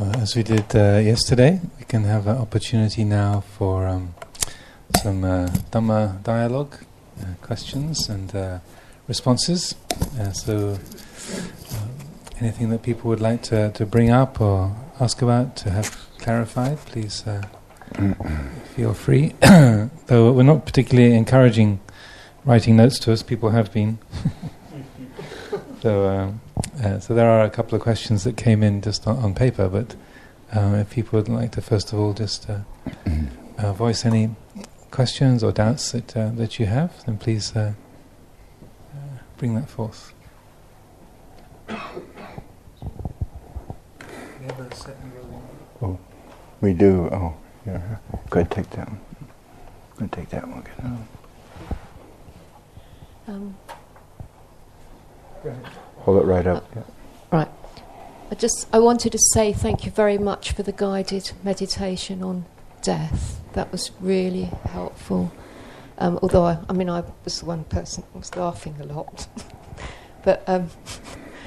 Uh, as we did uh, yesterday, we can have an opportunity now for um, some uh, Dhamma dialogue, uh, questions and uh, responses. Uh, so, uh, anything that people would like to, to bring up or ask about to have clarified, please feel free. Though we're not particularly encouraging writing notes to us, people have been. so, um, uh, so there are a couple of questions that came in just on, on paper, but um, if people would like to first of all just uh, uh, voice any questions or doubts that uh, that you have, then please uh, uh, bring that forth. Oh, we do. Oh, yeah. Go ahead, take that one. Go ahead, take that one. Good. Um, It right up. Yeah. right. I just I wanted to say thank you very much for the guided meditation on death. That was really helpful. Um, although I, I mean I was the one person who was laughing a lot, but um,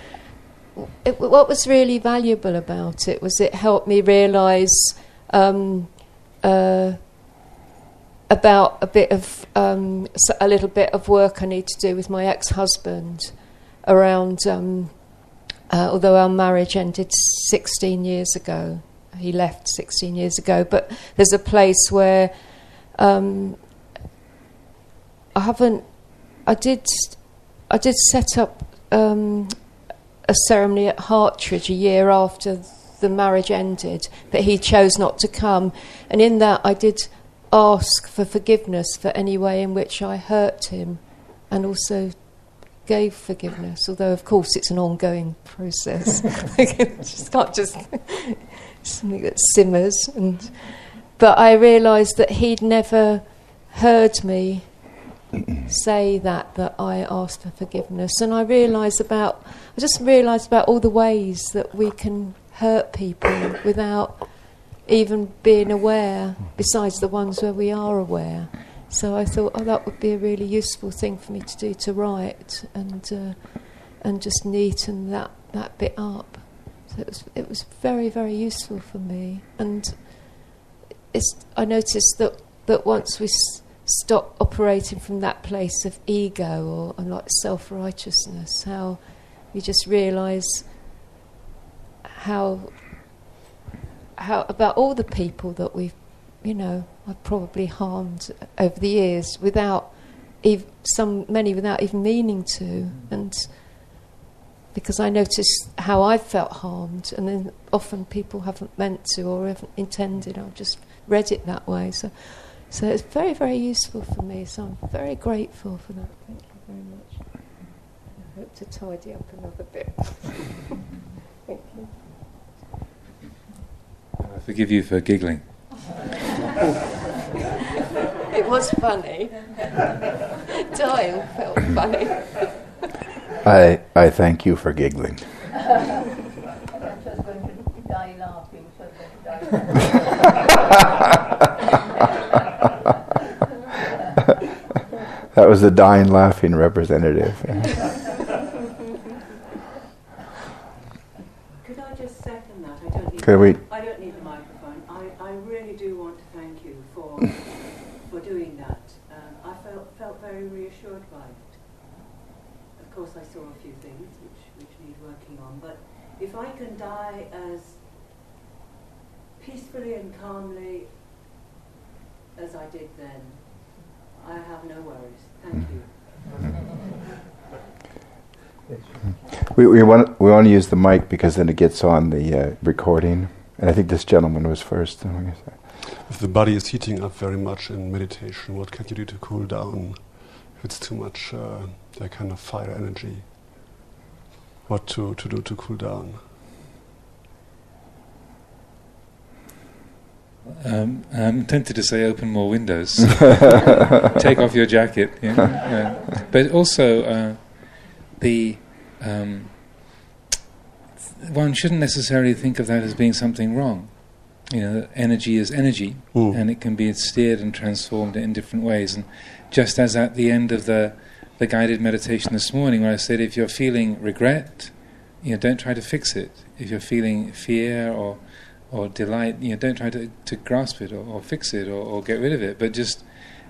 it, what was really valuable about it was it helped me realise um, uh, about a bit of um, a little bit of work I need to do with my ex-husband around. Um, uh, although our marriage ended 16 years ago, he left 16 years ago. But there's a place where um, I haven't. I did. I did set up um, a ceremony at Hartridge a year after the marriage ended, but he chose not to come. And in that, I did ask for forgiveness for any way in which I hurt him, and also gave forgiveness. Although, of course, it's an ongoing process. it's not just something that simmers. And but I realised that he'd never heard me say that that I asked for forgiveness, and I realised about I just realised about all the ways that we can hurt people without even being aware. Besides the ones where we are aware. So I thought, oh, that would be a really useful thing for me to do to write and uh, and just neaten that, that bit up. So it was it was very very useful for me, and I noticed that that once we s- stop operating from that place of ego or and like self righteousness, how we just realise how how about all the people that we've you know I've probably harmed over the years without ev- some many without even meaning to. Mm. And because I notice how I've felt harmed and then often people haven't meant to or haven't intended. I've just read it that way. So so it's very very useful for me. So I'm very grateful for that. Thank you very much. I hope to tidy up another bit. Thank you. I forgive you for giggling. It was funny dying felt funny I I thank you for giggling. That was the dying laughing representative. Could I just second that? I don't need, Could we? I don't need the microphone. I, I really do want to thank you for for doing that. Um, I felt felt very reassured by it. Of course, I saw a few things which which need working on, but if I can die as peacefully and calmly as I did then, I have no worries. Thank you. We, we want we want to use the mic because then it gets on the uh, recording. And I think this gentleman was first. If the body is heating up very much in meditation, what can you do to cool down? If it's too much, uh, that kind of fire energy, what to, to do to cool down? Um, I'm tempted to say open more windows, take off your jacket. Yeah? Uh, but also, uh, the um, one shouldn't necessarily think of that as being something wrong. You know, energy is energy, Mm. and it can be steered and transformed in different ways. And just as at the end of the the guided meditation this morning, where I said, if you're feeling regret you know, don't try to fix it. If you're feeling fear or or delight, you know, don't try to, to grasp it or, or fix it or, or, get rid of it, but just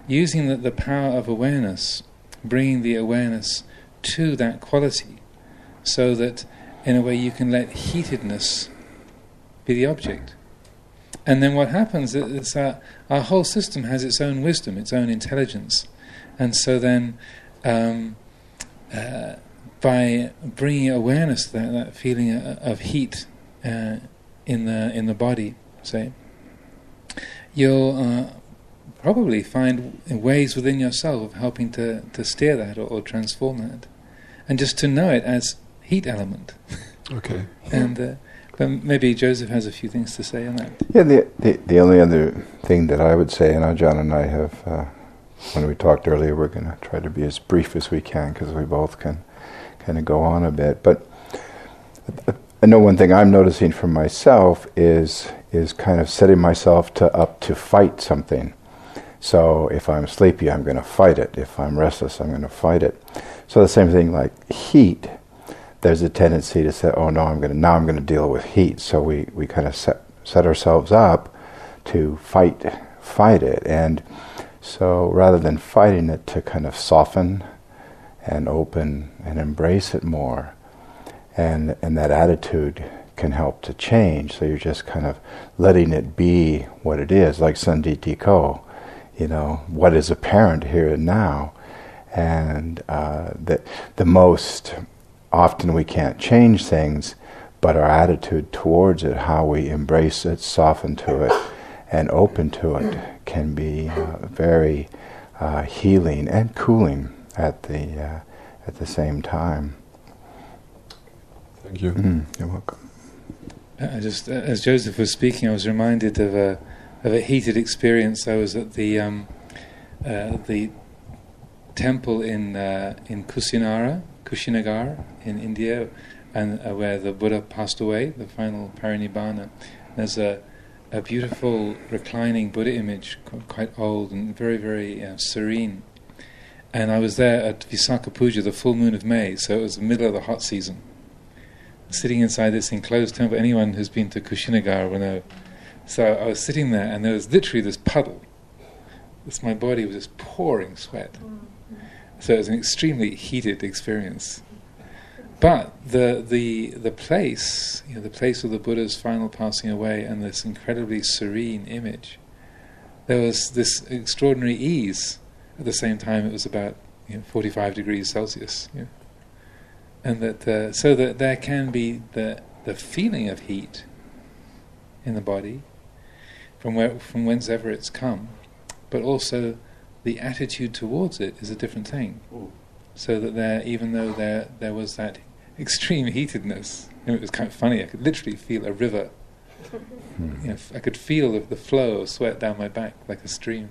using the, the power of awareness, bringing the awareness to that quality, so that in a way you can let heatedness be the object. And then what happens is that our whole system has its own wisdom, its own intelligence. And so then, um, uh, by bringing awareness to that, that feeling of heat uh, in the in the body, say, you'll uh, probably find ways within yourself of helping to, to steer that or, or transform that, and just to know it as heat element. Okay. and uh, but maybe Joseph has a few things to say on that. Yeah, the the, the only other thing that I would say, and know John and I have, uh, when we talked earlier, we're going to try to be as brief as we can because we both can kind of go on a bit. But I know one thing I'm noticing for myself is is kind of setting myself to up to fight something. So if I'm sleepy, I'm going to fight it. If I'm restless, I'm going to fight it. So the same thing like heat. There's a tendency to say, "Oh no, I'm going to now I'm going to deal with heat." So we, we kind of set set ourselves up to fight fight it, and so rather than fighting it, to kind of soften and open and embrace it more. And, and that attitude can help to change. So you're just kind of letting it be what it is, like sandiṭṭhiko, you know, what is apparent here and now. And uh, that the most often we can't change things, but our attitude towards it, how we embrace it, soften to it, and open to it, can be uh, very uh, healing and cooling at the uh, at the same time. Thank you. Mm, you're welcome. I just, uh, as Joseph was speaking, I was reminded of a of a heated experience. I was at the um, uh, the temple in uh, in Kusinara, Kushinagar in India, and uh, where the Buddha passed away, the final parinibbana. There's a a beautiful reclining Buddha image, quite old and very very uh, serene and I was there at Visakha Puja, the full moon of May, so it was the middle of the hot season. Sitting inside this enclosed temple, anyone who's been to Kushinagar will know. So I was sitting there, and there was literally this puddle. This, my body was just pouring sweat. So it was an extremely heated experience. But the the the place, you know, the place of the Buddha's final passing away, and this incredibly serene image, there was this extraordinary ease at the same time, it was about you know, 45 degrees Celsius. You know. And that uh, so that there can be the the feeling of heat in the body from where from whence ever it's come, but also the attitude towards it is a different thing. Ooh. So that there, even though there there was that extreme heatedness, you know, it was kind of funny. I could literally feel a river. Hmm. you know, I could feel the, the, flow of sweat down my back like a stream.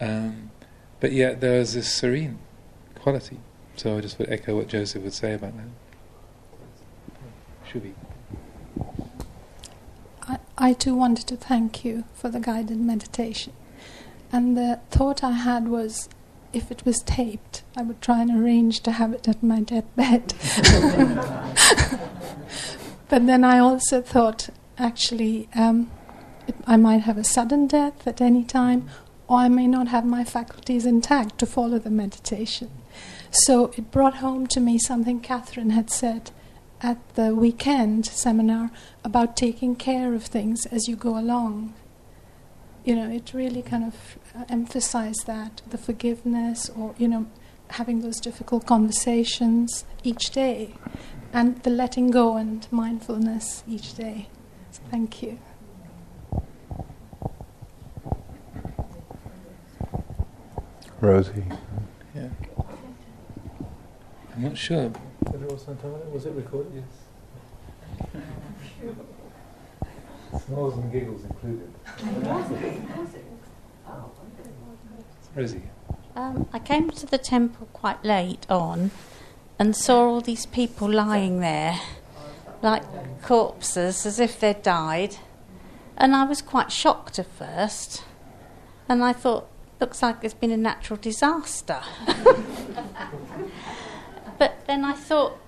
Um, but yet there was this serene quality. So I just would echo what Joseph would say about that. Shubi. I, I too wanted to thank you for the guided meditation. And the thought I had was if it was taped, I would try and arrange to have it at my deathbed. but then I also thought, actually, um, it, I might have a sudden death at any time, or I may not have my faculties intact to follow the meditation. So it brought home to me something Catherine had said at the weekend seminar about taking care of things as you go along. You know, it really kind of uh, emphasized that the forgiveness or, you know, having those difficult conversations each day and the letting go and mindfulness each day. So thank you. Rosie. Yeah. I'm not sure. Was it recorded? Yes. Snores and giggles included. Rosie. Um, I came to the temple quite late on and saw all these people lying there like corpses as if they'd died. And I was quite shocked at first. And I thought, looks like there's been a natural disaster. but then I thought,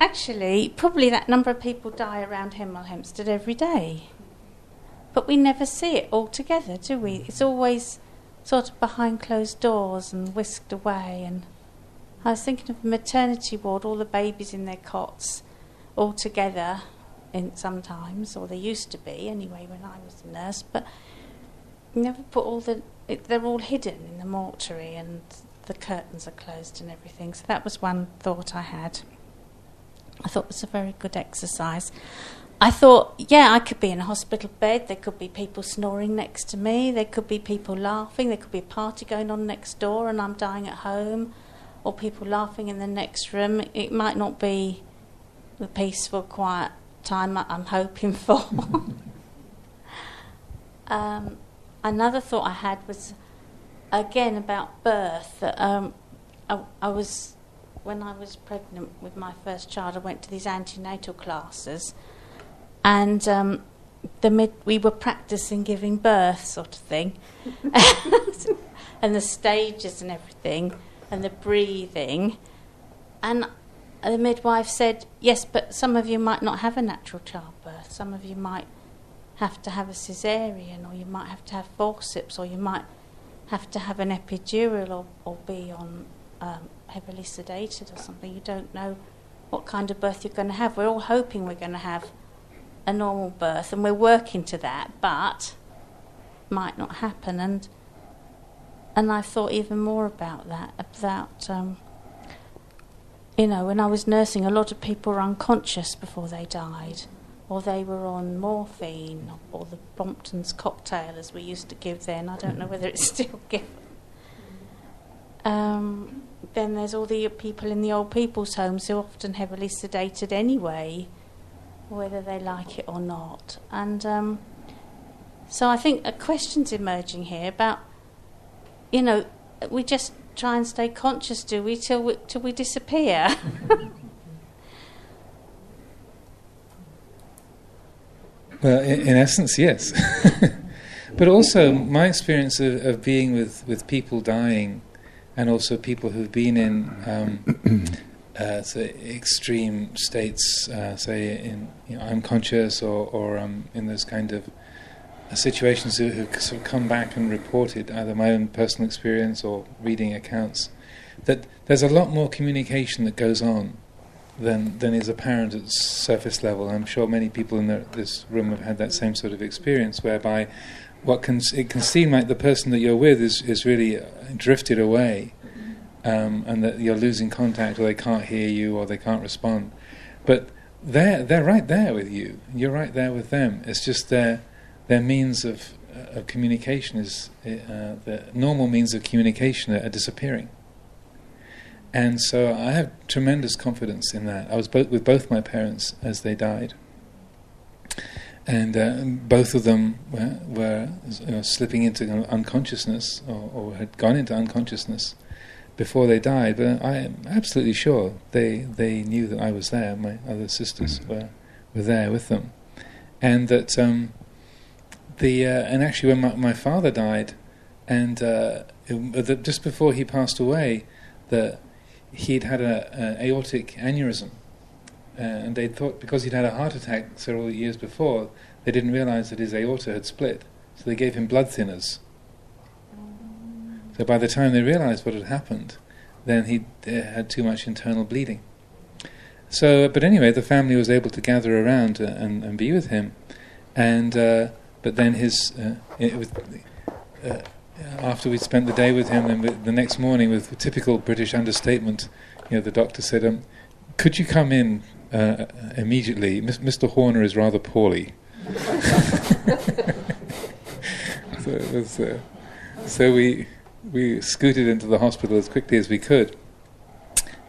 actually, probably that number of people die around Hemel Hempstead every day. But we never see it all together, do we? It's always sort of behind closed doors and whisked away. And I was thinking of a maternity ward, all the babies in their cots, all together, in sometimes, or they used to be anyway when I was a nurse. But never put all the. It, they're all hidden in the mortuary, and the curtains are closed and everything. So that was one thought I had. I thought it was a very good exercise. I thought, yeah, I could be in a hospital bed. There could be people snoring next to me. There could be people laughing. There could be a party going on next door, and I'm dying at home, or people laughing in the next room. It might not be the peaceful, quiet time I'm hoping for. um, another thought I had was again about birth. Um, I, I was when I was pregnant with my first child. I went to these antenatal classes and um, the mid- we were practicing giving birth, sort of thing, and the stages and everything, and the breathing, and the midwife said, "Yes, but some of you might not have a natural childbirth. Some of you might have to have a cesarean, or you might have to have forceps, or you might have to have an epidural, or, or be on um, heavily sedated or something. You don't know." What kind of birth you're going to have? We're all hoping we're going to have a normal birth, and we're working to that, but might not happen. And and I thought even more about that. About um, you know, when I was nursing, a lot of people were unconscious before they died, or they were on morphine, or the Brompton's cocktail, as we used to give then. I don't know whether it's still given. Um, then there's all the people in the old people's homes who are often heavily sedated anyway whether they like it or not. And um, so I think a question's emerging here about, you know, we just try and stay conscious, do we, till we, till we disappear? well, in, in, essence, yes. but also, my experience of, of, being with, with people dying and also people who've been in um, uh, extreme states, uh, say in you know, unconscious or, or um, in those kind of situations who, who sort of come back and reported either my own personal experience or reading accounts, that there's a lot more communication that goes on than than is apparent at surface level. I'm sure many people in the, this room have had that same sort of experience, whereby what can it can seem like the person that you're with is is really drifted away um, and that you're losing contact, or they can't hear you, or they can't respond. But they're they're right there with you. You're right there with them. It's just their their means of of communication is uh, the normal means of communication are, are, disappearing. And so I have tremendous confidence in that. I was both with both my parents as they died, and uh, both of them were, were you know, slipping into unconsciousness or, or, had gone into unconsciousness before they died, but I am absolutely sure they they knew that I was there. My other sisters mm. were were there with them, and that um, the uh, and actually when my, my father died, and uh, it, just before he passed away, that he'd had an aortic aneurysm, uh, and they thought because he'd had a heart attack several years before, they didn't realize that his aorta had split, so they gave him blood thinners. So by the time they realized what had happened, then he uh, had too much internal bleeding. So, but anyway, the family was able to gather around uh, and, and, be with him, and uh, but then his uh, was, uh, after we'd spent the day with him, and the next morning, with typical British understatement, you know, the doctor said, um, "Could you come in uh, immediately? Mr. Horner is rather poorly." so, was, so we we scooted into the hospital as quickly as we could,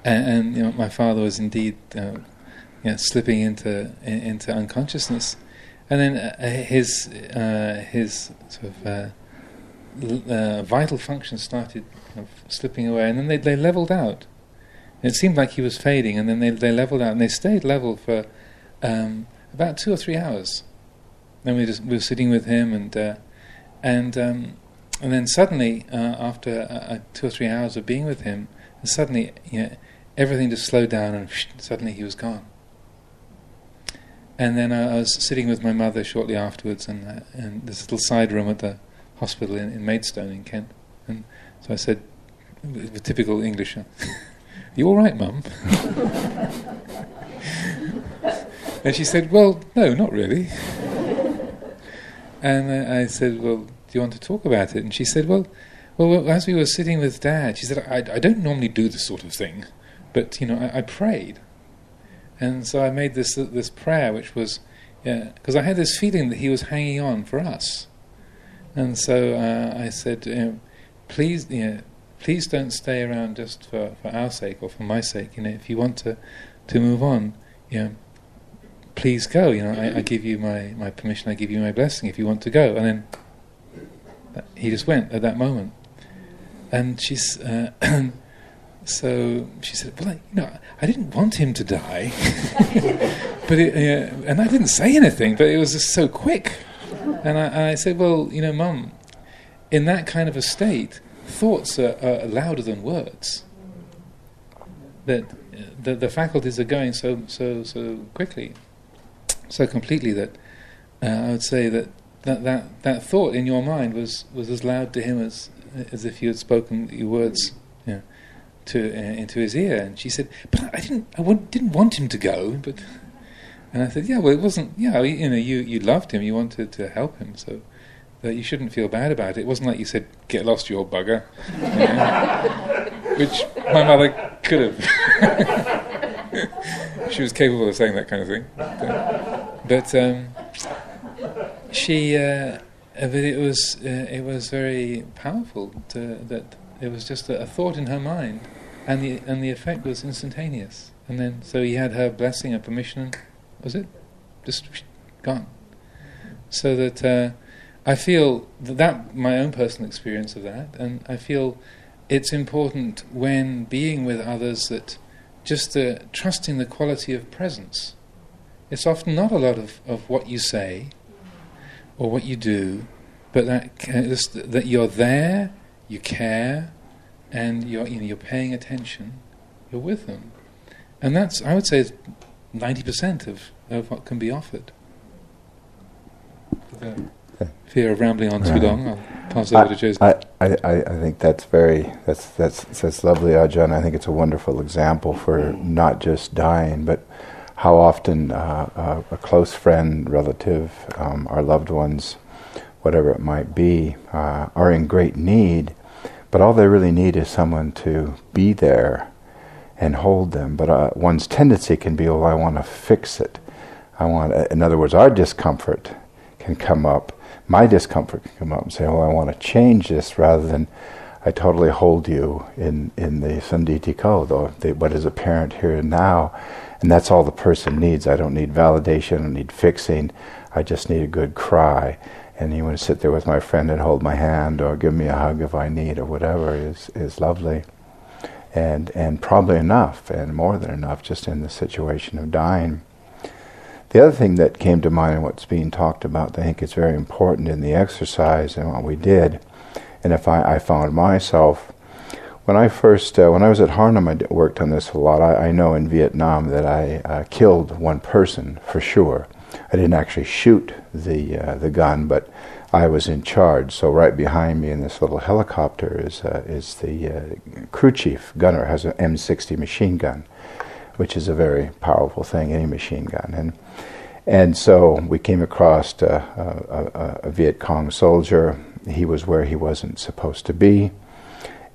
and, and you know, my father was indeed uh, you know, slipping into in, into unconsciousness, and then uh, his uh, his sort of uh, uh, vital functions started kind of slipping away, and then they they leveled out. it seemed like he was fading, and then they they leveled out, and they stayed level for um, about two or three hours. Then we just we were sitting with him, and uh, and um, and then suddenly, uh, after uh, uh, two or three hours of being with him, suddenly, you know, everything just slowed down, and suddenly he was gone. And then I, I was sitting with my mother shortly afterwards, and uh, in this little side room at the hospital in, in Maidstone in Kent. And so I said, with typical English, "You all right, Mum?" and she said, "Well, no, not really." and I, I said, "Well, do you want to talk about it?" And she said, "Well." Well, as we were sitting with Dad, she said, I, I don't normally do this sort of thing, but, you know, I, I prayed. And so I made this this prayer, which was, because I had this feeling that he was hanging on for us. And so uh, I said, you know, please, you know, please don't stay around just for, for our sake or for my sake. You know, if you want to, to move on, you know, please go. You know, I, I give you my, my permission. I give you my blessing if you want to go. And then that, he just went at that moment. And she's uh, so she said, "Well, I, you know, I didn't want him to die, but it, uh, and I didn't say anything, but it was just so quick." And I, I said, "Well, you know, Mum, in that kind of a state, thoughts are, are louder than words. That the, the faculties are going so so so quickly, so completely that uh, I would say that." That, that, that thought in your mind was, was as loud to him as as if you had spoken your words you know, to uh, into his ear. And she said, "But I didn't. I w- didn't want him to go." But and I said, "Yeah, well, it wasn't. Yeah, you know, you you loved him. You wanted to help him, so." That you shouldn't feel bad about it. It wasn't like you said, "Get lost, you old bugger," which my mother could have. she was capable of saying that kind of thing, but, but um, she uh, but it was uh, it was very powerful to, that it was just a, a, thought in her mind, and the and the effect was instantaneous. And then so he had her blessing and permission. Was it just gone? So that uh, I feel that, that my own personal experience of that, and I feel it's important when being with others that just uh, trusting the quality of presence. It's often not a lot of, of what you say or what you do, but that that you're there, you care, and you're you know, you're paying attention, you're with them, and that's I would say ninety percent of, of what can be offered. fear of rambling on too long, I'll pass over I, to Joseph. I, I, I think that's very that's that's that's lovely, Ajahn. I think it's a wonderful example for not just dying, but how often uh, uh, a close friend, relative, um, our loved ones, whatever it might be, uh, are in great need, but all they really need is someone to be there and hold them. But uh, one's tendency can be, well, I want to fix it. I want, uh, in other words, our discomfort can come up. My discomfort can come up and say, well, I want to change this rather than I totally hold you in, in the sandiṭṭhiko, the, what is apparent here and now. And that's all the person needs. I don't need validation, I don't need fixing. I just need a good cry. And you want to sit there with my friend and hold my hand or give me a hug if I need or whatever is, is lovely. And, and probably enough, and more than enough, just in the situation of dying. The other thing that came to mind, and what's being talked about, I think is very important in the exercise and what we did. And if I, I found myself when I first, uh, when I was at Harnham, I worked on this a lot. I, I know in Vietnam that I uh, killed one person for sure. I didn't actually shoot the uh, the gun, but I was in charge. So right behind me in this little helicopter is uh, is the uh, crew chief gunner has an M60 machine gun, which is a very powerful thing, any machine gun, and. And so we came across a, a, a Viet Cong soldier. He was where he wasn't supposed to be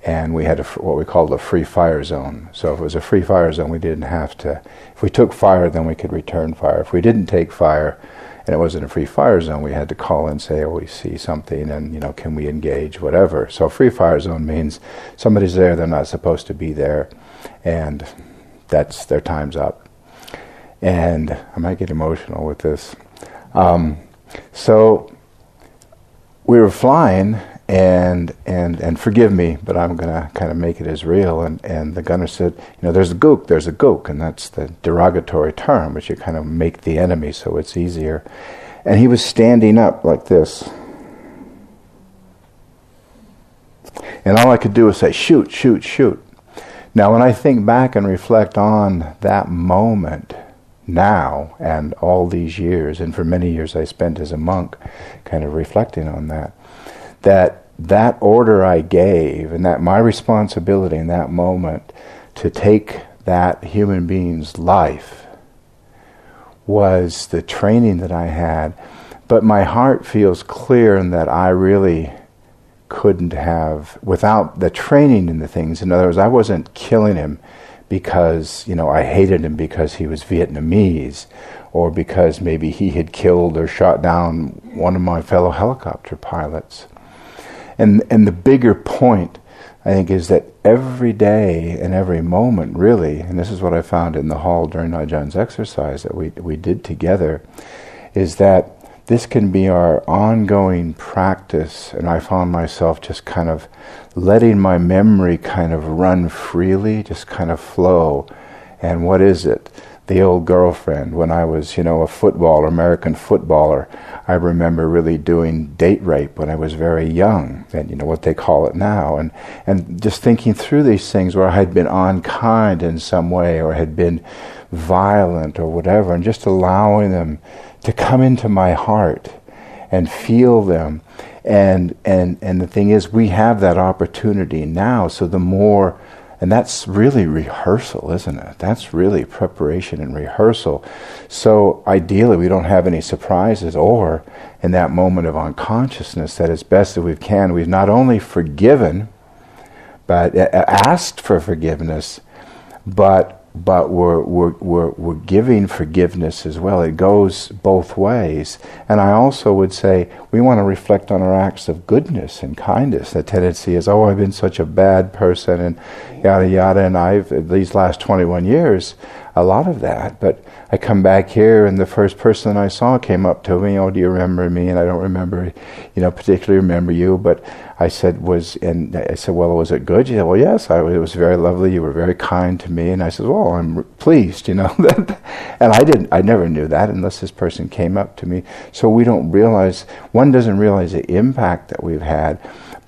and we had a, what we called a free fire zone. So if it was a free fire zone, we didn't have to. If we took fire, then we could return fire. If we didn't take fire, and it wasn't a free fire zone, we had to call and say, "Oh, we see something, and you know, can we engage? Whatever." So free fire zone means somebody's there; they're not supposed to be there, and that's their time's up. And I might get emotional with this. Um, so we were flying and and and forgive me, but I'm going to kind of make it as real. And and the gunner said, you know, there's a gook, there's a gook, and that's the derogatory term, which you kind of make the enemy so it's easier. And he was standing up like this. And all I could do was say, shoot, shoot, shoot. Now, when I think back and reflect on that moment now and all these years, and for many years I spent as a monk kind of reflecting on that, that that order I gave and that my responsibility in that moment to take that human being's life was the training that I had. But my heart feels clear in that I really couldn't have, without the training in the things, in other words, I wasn't killing him because, you know, I hated him because he was Vietnamese or because maybe he had killed or shot down one of my fellow helicopter pilots. And, and the bigger point, I think, is that every day and every moment, really, and this is what I found in the hall during Ajahn's exercise that we, we did together, is that this can be our ongoing practice. And I found myself just kind of letting my memory kind of run freely, just kind of flow. And what is it? The old girlfriend, when I was, you know, a footballer, American footballer, I remember really doing date rape when I was very young, and you know what they call it now, and and just thinking through these things where I had been unkind in some way or had been violent or whatever, and just allowing them to come into my heart and feel them. And, and, and the thing is, we have that opportunity now. So the more, and that's really rehearsal, isn't it? That's really preparation and rehearsal. So ideally, we don't have any surprises, or in that moment of unconsciousness, that as best that we can, we've not only forgiven, but asked for forgiveness, but but we're, we're, we're, we're giving forgiveness as well. It goes both ways. And I also would say we want to reflect on our acts of goodness and kindness. The tendency is, oh, I've been such a bad person and yada yada. And I've, these last 21 years, a lot of that. But I come back here, and the first person I saw came up to me. Oh, do you remember me? And I don't remember, you know, particularly remember you. But I said, was and I said, well, was it good? She said, well, yes. I, it was very lovely. You were very kind to me. And I said, well, I'm pleased, you know. That and I didn't. I never knew that unless this person came up to me. So we don't realize. One doesn't realize the impact that we've had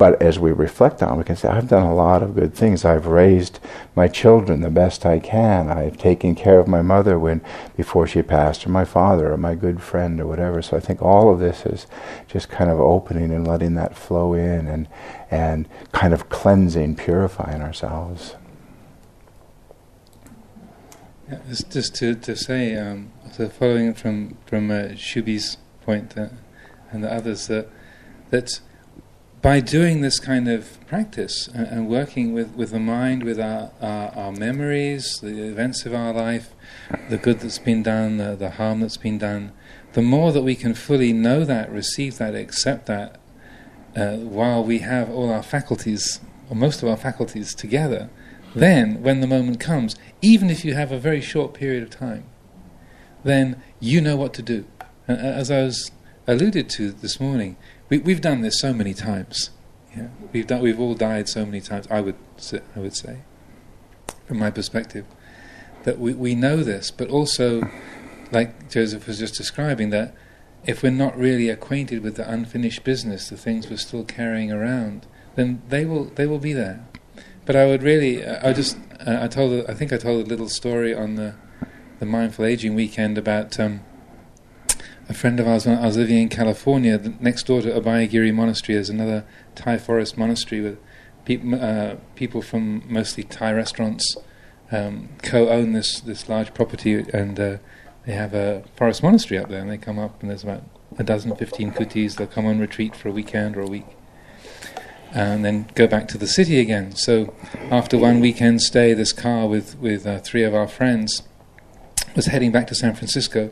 but as we reflect on we can say, I've done a lot of good things. I've raised my children the best I can. I've taken care of my mother when before she passed, or my father, or my good friend, or whatever. So I think all of this is just kind of opening and letting that flow in and, and kind of cleansing, purifying ourselves. Yeah, just, just to, to say, um, so following from from uh, Shubi's point uh, and the others, that that by doing this kind of practice and, and working with, with the mind, with our, our, our, memories, the events of our life, the good that's been done, the, the harm that's been done, the more that we can fully know that, receive that, accept that, uh, while we have all our faculties, or most of our faculties together, then when the moment comes, even if you have a very short period of time, then you know what to do. And as I was alluded to this morning, we, have done this so many times. Yeah? We've done. We've all died so many times. I would. I would say, from my perspective, that we we know this, but also, like Joseph was just describing, that if we're not really acquainted with the unfinished business, the things we're still carrying around, then they will they will be there. But I would really. I just. I told. I think I told a little story on the the mindful aging weekend about. Um, a friend of ours, when I was living in California, next door to Abhayagiri Monastery is another Thai forest monastery with pe- uh, people from mostly Thai restaurants um, co-own this this large property, and uh, they have a forest monastery up there. And they come up, and there's about a dozen, fifteen kutis. They'll come on retreat for a weekend or a week, and then go back to the city again. So after one weekend stay, this car with with uh, three of our friends was heading back to San Francisco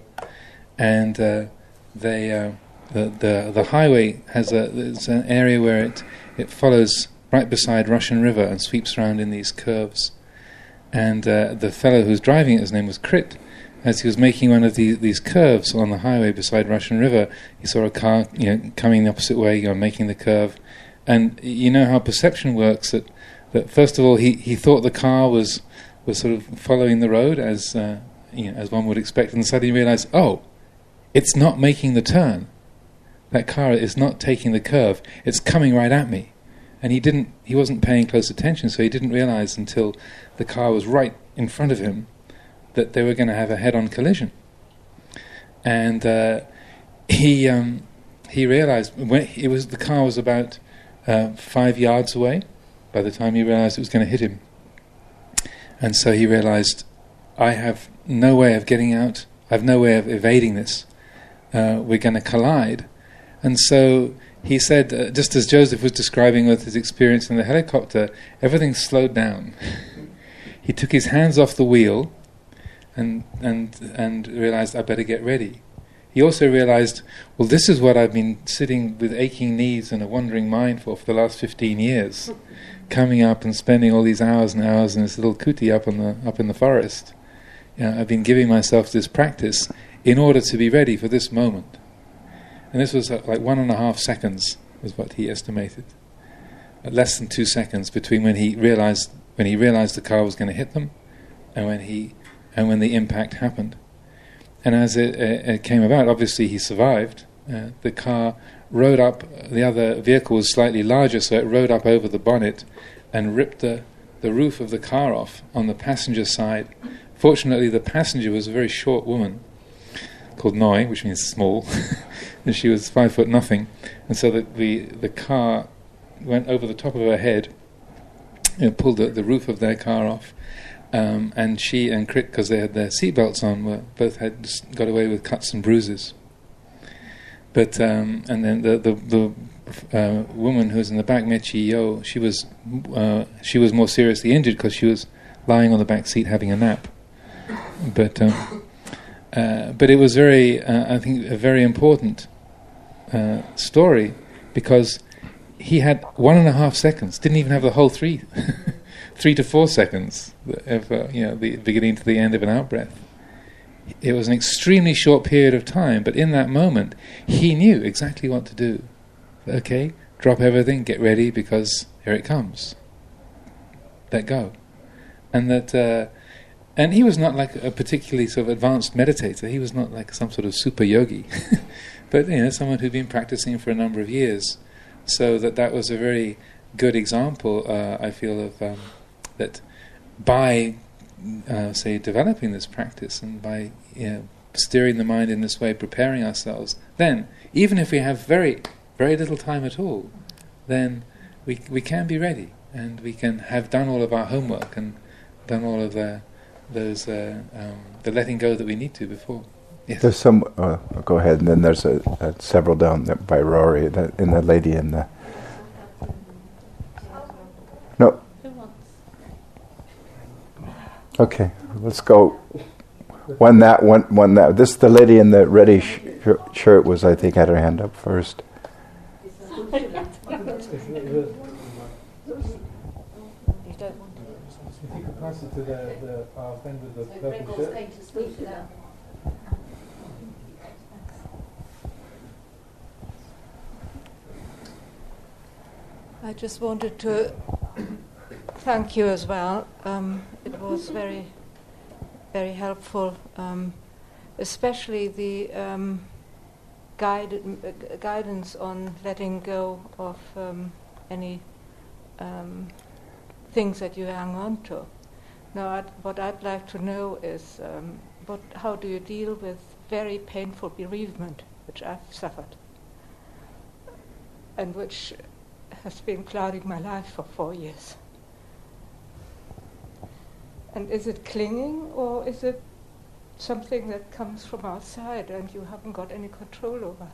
and uh, they uh, the, the the highway has a it's an area where it it follows right beside Russian River and sweeps around in these curves. And uh, the fellow who was driving it, his name was Krit. As he was making one of these, these curves on the highway beside Russian River, he saw a car, you know, coming the opposite way, you know, making the curve. And you know how perception works. That, that first of all, he, he thought the car was was sort of following the road as uh, you know, as one would expect, and suddenly he realized, oh, it's not making the turn. That car is not taking the curve. It's coming right at me. and he didn't. He wasn't paying close attention, so he didn't realize until the car was right in front of him that they were going to have a head-on collision. And uh, he um, he realized when it was the car was about uh, five yards away by the time he realized it was going to hit him. And so he realized, I have no way of getting out. I have no way of evading this. Uh, we're going to collide. And so he said, uh, just as Joseph was describing with his experience in the helicopter, everything slowed down. he took his hands off the wheel and, and, and realized, I better get ready. He also realized, well, this is what I've been sitting with aching knees and a wandering mind for for the last 15 years, coming up and spending all these hours and hours in this little kuti up, on the, up in the forest. You know, I've been giving myself this practice in order to be ready for this moment. And this was uh, like one and a half seconds, was what he estimated. Less than two seconds between when he realized when he realized the car was going to hit them, and when he and when the impact happened. And as it, it came about, obviously he survived. Uh, the car rode up, the other vehicle was slightly larger, so it rode up over the bonnet and ripped the, the roof of the car off on the passenger side. Fortunately, the passenger was a very short woman called Noi, which means small, and she was five foot nothing. And so the, the, the car went over the top of her head, pulled the, the roof of their car off, um, and she and Krit, because they had their seatbelts on, were both had got away with cuts and bruises. But um, and then the the, the uh, woman who was in the back, Mechi Yo, she was uh, she was more seriously injured because she was lying on the back seat having a nap. But um, uh, but it was very, uh, I think, a very important uh, story because he had one and a half seconds, didn't even have the whole three. three to four seconds of uh, you know the beginning to the end of an out breath. It was an extremely short period of time, but in that moment, he knew exactly what to do. Okay, drop everything, get ready because here it comes. Let go, and that, uh, and he was not like a particularly sort of advanced meditator. He was not like some sort of super yogi, but you know, someone who'd been practicing for a number of years. So that that was a very good example, uh, I feel, of um, that by, uh, say, developing this practice and by you know, steering the mind in this way, preparing ourselves, then, even if we have very, very little time at all, then we, we can be ready and we can have done all of our homework and done all of the, those, uh, um, the letting go that we need to before. Yes. There's some. Uh, go ahead, and then there's a, a several down there by Rory, the, in the lady in the. No, Okay, let's go. One that, one, one that. This the lady in the reddy sh- shirt was, I think, had her hand up first. If you could pass it to the, the our friend with the purple shirt. I just wanted to thank you as well. Um, it was very, very helpful, um, especially the um, guide, uh, guidance on letting go of um, any um, things that you hang on to. Now, I'd, what I'd like to know is um, what, how do you deal with very painful bereavement, which I've suffered, and which has been clouding my life for four years. And is it clinging or is it something that comes from outside and you haven't got any control over?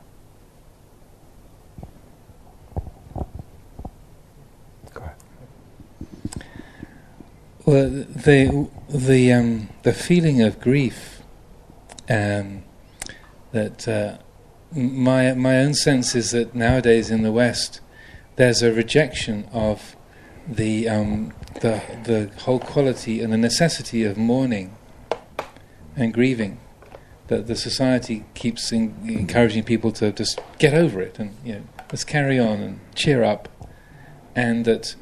Well, the the um, the feeling of grief um, that uh, my my own sense is that nowadays in the West there's a rejection of the um, the the whole quality and the necessity of mourning and grieving. That the society keeps in, encouraging people to just get over it and you know let's carry on and cheer up, and that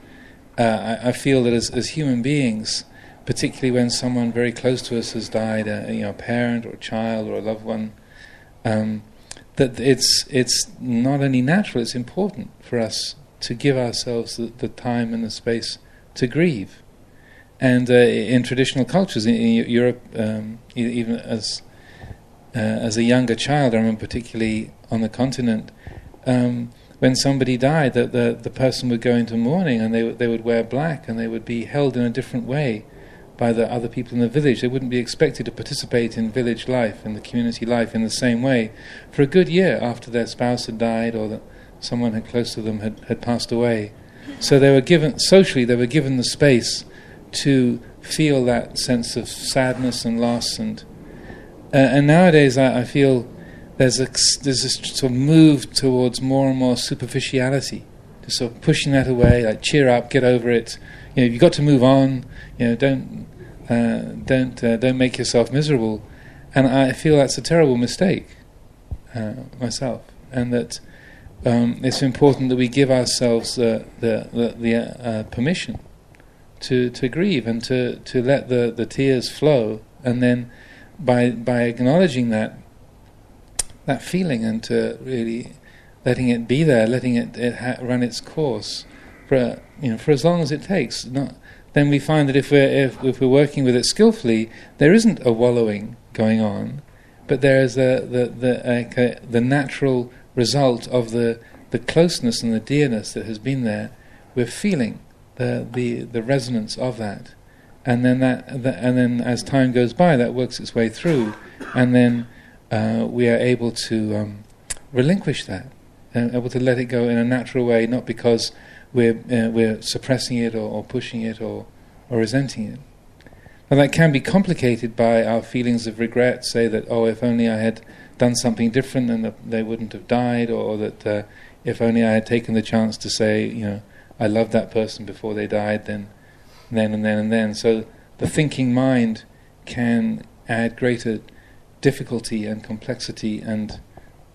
uh, I, I, feel that as as human beings, particularly when someone very close to us has died, a, you know, a parent or a child or a loved one. Um, that it's it's not only natural; it's important for us to give ourselves the, the time and the space to grieve. And uh, in traditional cultures, in, in Europe, um, even as uh, as a younger child, I remember particularly on the continent, um, when somebody died, that the the person would go into mourning and they they would wear black and they would be held in a different way by the other people in the village. They wouldn't be expected to participate in village life and the community life in the same way for a good year after their spouse had died or that someone had close to them had, had passed away. So they were given socially they were given the space to feel that sense of sadness and loss and uh, and nowadays I, I, feel there's a there's this sort of move towards more and more superficiality, just sort of pushing that away, like cheer up, get over it. You know, you've got to move on. You know, don't uh, don't uh, don't make yourself miserable. And I feel that's a terrible mistake uh, myself, and that um, it's important that we give ourselves the the, the, the uh, permission to, to grieve and to, to let the, the tears flow, and then by by acknowledging that that feeling and to really letting it be there, letting it, it ha- run its course for you know for as long as it takes. Not, then we find that if we're if, if we're working with it skillfully, there isn't a wallowing going on, but there is a, the the uh, the natural result of the the closeness and the dearness that has been there. We're feeling the the the resonance of that, and then that, that and then as time goes by, that works its way through, and then uh, we are able to um, relinquish that, and able to let it go in a natural way, not because we're uh, we're suppressing it or, or pushing it or or resenting it. Now that can be complicated by our feelings of regret. Say that oh, if only I had done something different, and they wouldn't have died, or, or that uh, if only I had taken the chance to say, you know, I loved that person before they died, then, then and then and then. So the thinking mind can add greater difficulty and complexity and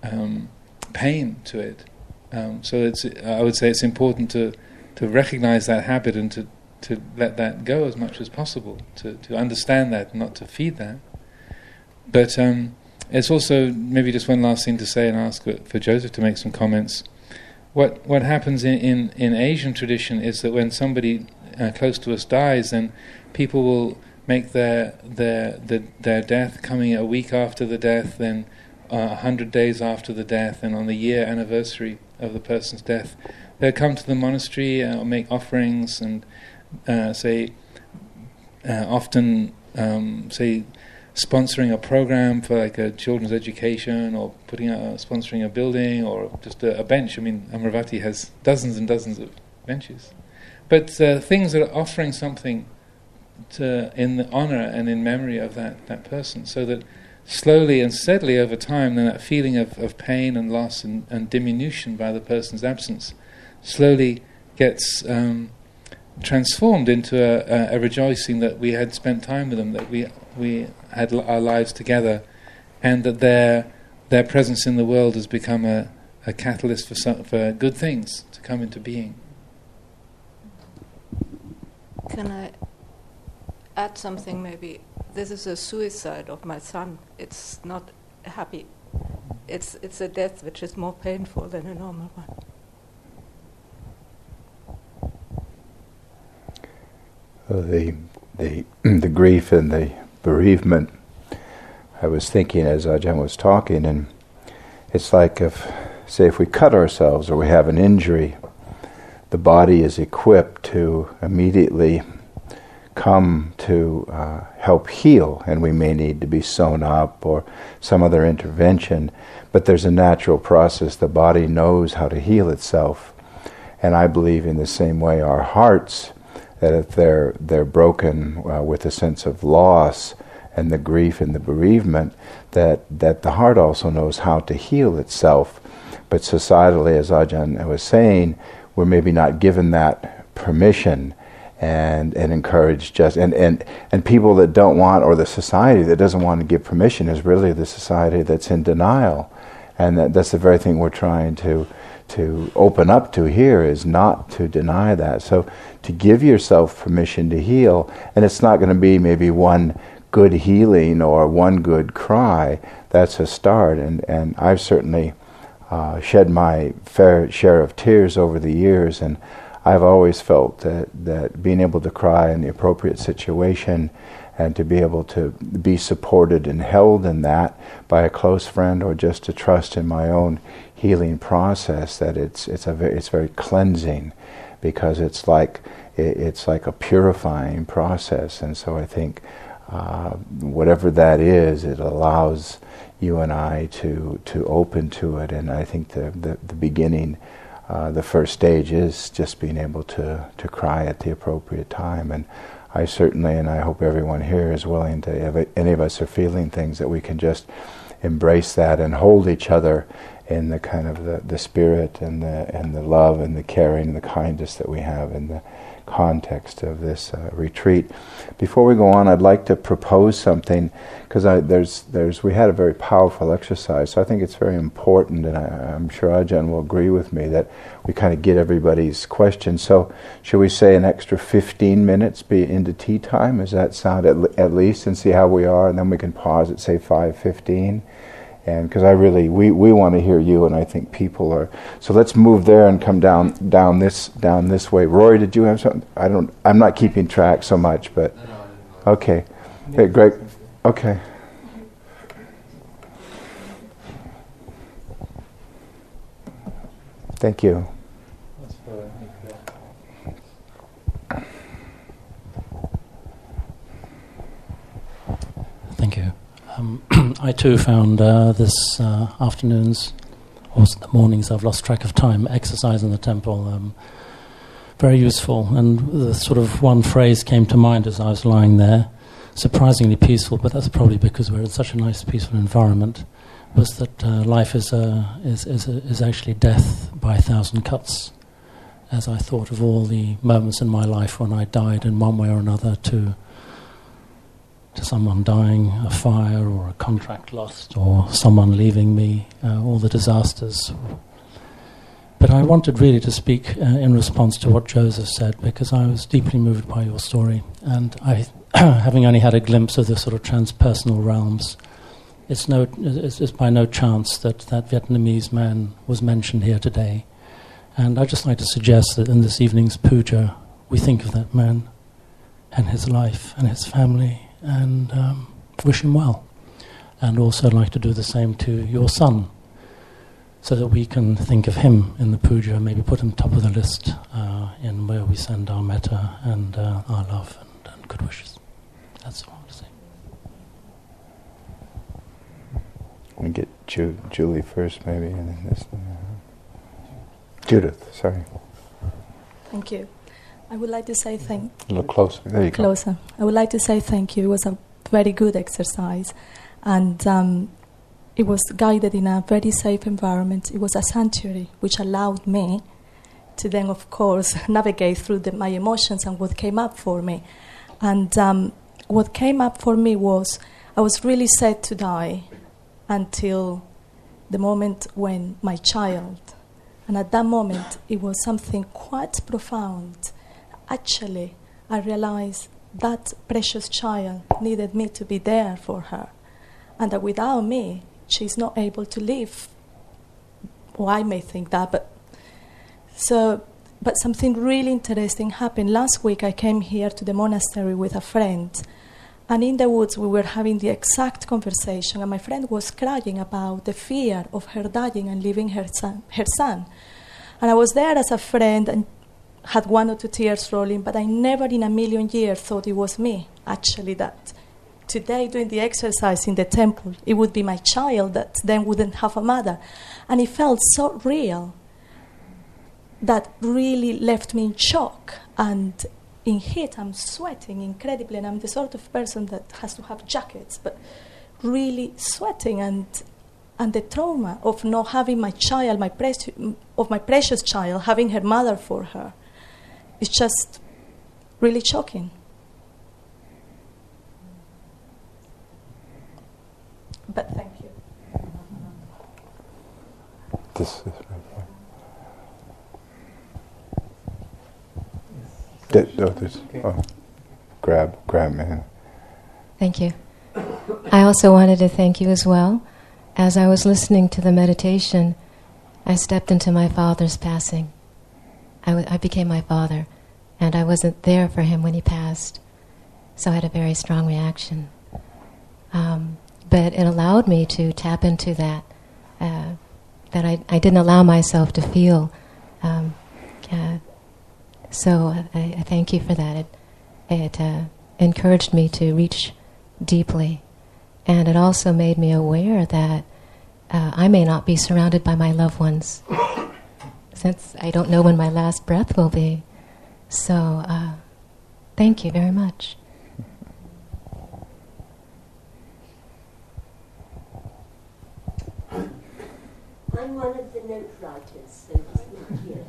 um, pain to it. Um, so it's, I would say it's important to, to recognize that habit and to, to let that go as much as possible, to, to understand that, not to feed that. But um, it's also maybe just one last thing to say and ask for Joseph to make some comments what what happens in, in, in Asian tradition is that when somebody uh, close to us dies, then people will make their their the, their death coming a week after the death, then uh, a uh, hundred days after the death, and on the year anniversary of the person's death, they'll come to the monastery and uh, make offerings and uh, say uh, often um, say sponsoring a program for like a children's education or putting a, sponsoring a building or just a, a, bench. I mean, Amaravati has dozens and dozens of benches. But uh, things that are offering something to, in the honor and in memory of that, that person, so that slowly and steadily over time, then that feeling of, of pain and loss and, and diminution by the person's absence slowly gets um, transformed into a, a, a, rejoicing that we had spent time with them, that we we had l- our lives together, and that their their presence in the world has become a, a catalyst for some, for good things to come into being. Can I add something? Maybe this is a suicide of my son. It's not happy. It's it's a death which is more painful than a normal one. Uh, the the the grief and the bereavement. I was thinking as Ajahn was talking, and it's like if, say, if we cut ourselves or we have an injury, the body is equipped to immediately come to uh, help heal, and we may need to be sewn up or some other intervention. But there's a natural process. The body knows how to heal itself. And I believe in the same way our hearts that if they're they're broken uh, with a sense of loss and the grief and the bereavement, that that the heart also knows how to heal itself. But societally, as Ajahn was saying, we're maybe not given that permission and and encouraged just and, and and people that don't want or the society that doesn't want to give permission is really the society that's in denial. And that, that's the very thing we're trying to to open up to here is not to deny that. So to give yourself permission to heal, and it's not going to be maybe one good healing or one good cry. That's a start, and and I've certainly uh, shed my fair share of tears over the years, and I've always felt that, that being able to cry in the appropriate situation and to be able to be supported and held in that by a close friend or just to trust in my own healing process that it's it's a very, it's very cleansing because it's like it, it's like a purifying process. And so I think uh, whatever that is it allows you and I to to open to it. And I think the the, the beginning uh, the first stage is just being able to to cry at the appropriate time. And I certainly, and I hope everyone here is willing to, if any of us are feeling things, that we can just embrace that and hold each other in the kind of the, the spirit and the and the love and the caring and the kindness that we have in the context of this uh, retreat. Before we go on, I'd like to propose something because there's there's we had a very powerful exercise, so I think it's very important, and I, am sure Ajahn will agree with me that we kind of get everybody's questions. So, should we say an extra 15 minutes be into tea time? Does that sound at, at least, and see how we are, and then we can pause at say 5:15 and because I really we, we want to hear you, and I think people are. So let's move there and come down down this down this way. Roy, did you have something? I don't. I'm not keeping track so much, but okay. Okay, great. Okay. Thank you. Thank you. Um, I too found uh, this uh, afternoon's, or the mornings, I've lost track of time, exercise in the temple um, very useful. And the sort of one phrase came to mind as I was lying there, surprisingly peaceful, but that's probably because we're in such a nice, peaceful environment, was that uh, life is, a, is, is, a, is actually death by a thousand cuts. As I thought of all the moments in my life when I died in one way or another to to someone dying, a fire or a contract lost, or someone leaving me, uh, all the disasters. But I wanted really to speak uh, in response to what Joseph said because I was deeply moved by your story. And I, having only had a glimpse of the sort of transpersonal realms, it's, no, it's, it's by no chance that that Vietnamese man was mentioned here today. And I'd just like to suggest that in this evening's puja, we think of that man and his life and his family and um, wish him well. And also like to do the same to your son, so that we can think of him in the puja, maybe put him top of the list uh, in where we send our metta and uh, our love and, and, good wishes. That's all I want to say. We get Ju- Julie first, maybe, and then this. Judith, sorry. Thank you. I would like to say thank. A little closer. There you closer. go. I would like to say thank you. It was a very good exercise, and um, it was guided in a very safe environment. It was a sanctuary which allowed me to then, of course, navigate through the, my emotions and what came up for me. And um, what came up for me was I was really sad to die until the moment when my child, and at that moment it was something quite profound actually, I realized that precious child needed me to be there for her, and that without me, she's not able to live. Well, I may think that, but so, but something really interesting happened. Last week, I came here to the monastery with a friend, and in the woods, we were having the exact conversation, and my friend was crying about the fear of her dying and leaving her son. Her son. And I was there as a friend, and had one or two tears rolling, but I never in a million years thought it was me, actually, that today doing the exercise in the temple, it would be my child that then wouldn't have a mother. And it felt so real that really left me in shock and in heat. I'm sweating incredibly, and I'm the sort of person that has to have jackets, but really sweating and and the trauma of not having my child, my precious, of my precious child, having her mother for her it's just really shocking. But thank you. This is right there. oh, this, oh, grab, grab, man. Thank you. I also wanted to thank you as well. As I was listening to the meditation, I stepped into my father's passing. I, became my father, and I wasn't there for him when he passed, so I had a very strong reaction. Um, but it allowed me to tap into that uh, that I, I didn't allow myself to feel. Um, uh, so I, I, thank you for that. It, it uh, encouraged me to reach deeply, and it also made me aware that uh, I may not be surrounded by my loved ones, since I don't know when my last breath will be. So, uh, thank you very much. I'm one of the note writers, so it's not here.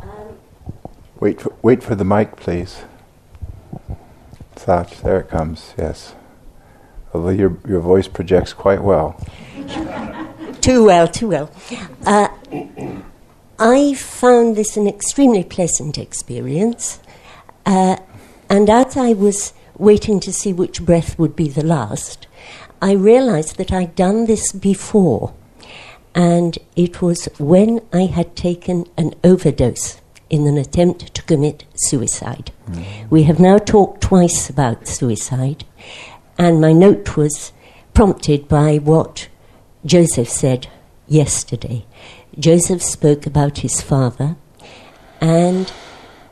Um, wait, for, wait for the mic, please. Sach, there it comes, yes. Although your, your voice projects quite well. too well, too well. Uh, I found this an extremely pleasant experience. Uh, and as I was waiting to see which breath would be the last, I realized that I'd done this before, and it was when I had taken an overdose in an attempt to commit suicide. Mm. We have now talked twice about suicide, and my note was prompted by what Joseph said yesterday. Joseph spoke about his father, and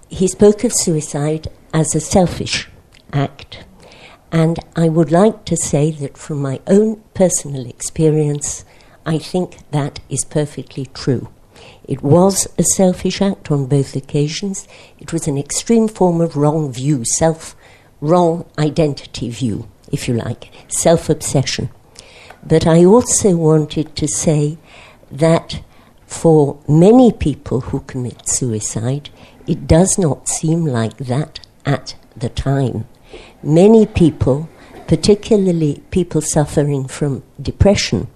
he spoke of suicide as a selfish act and I would like to say that from my own personal experience, I think that is perfectly true. It was a selfish act on both occasions. It was an extreme form of wrong view, self, wrong identity view, if you like, self obsession. But I also wanted to say that for many people who commit suicide, it does not seem like that at the time many people, particularly people suffering from depression,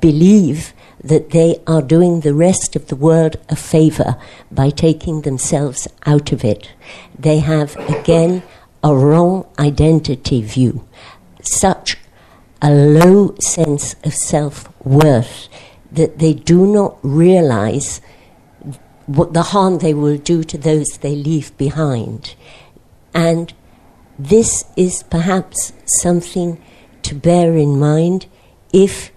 believe that they are doing the rest of the world a favor by taking themselves out of it. They have, again, a wrong identity view, such a low sense of self worth that they do not realize what the harm they will do to those they leave behind. And this is perhaps something to bear in mind if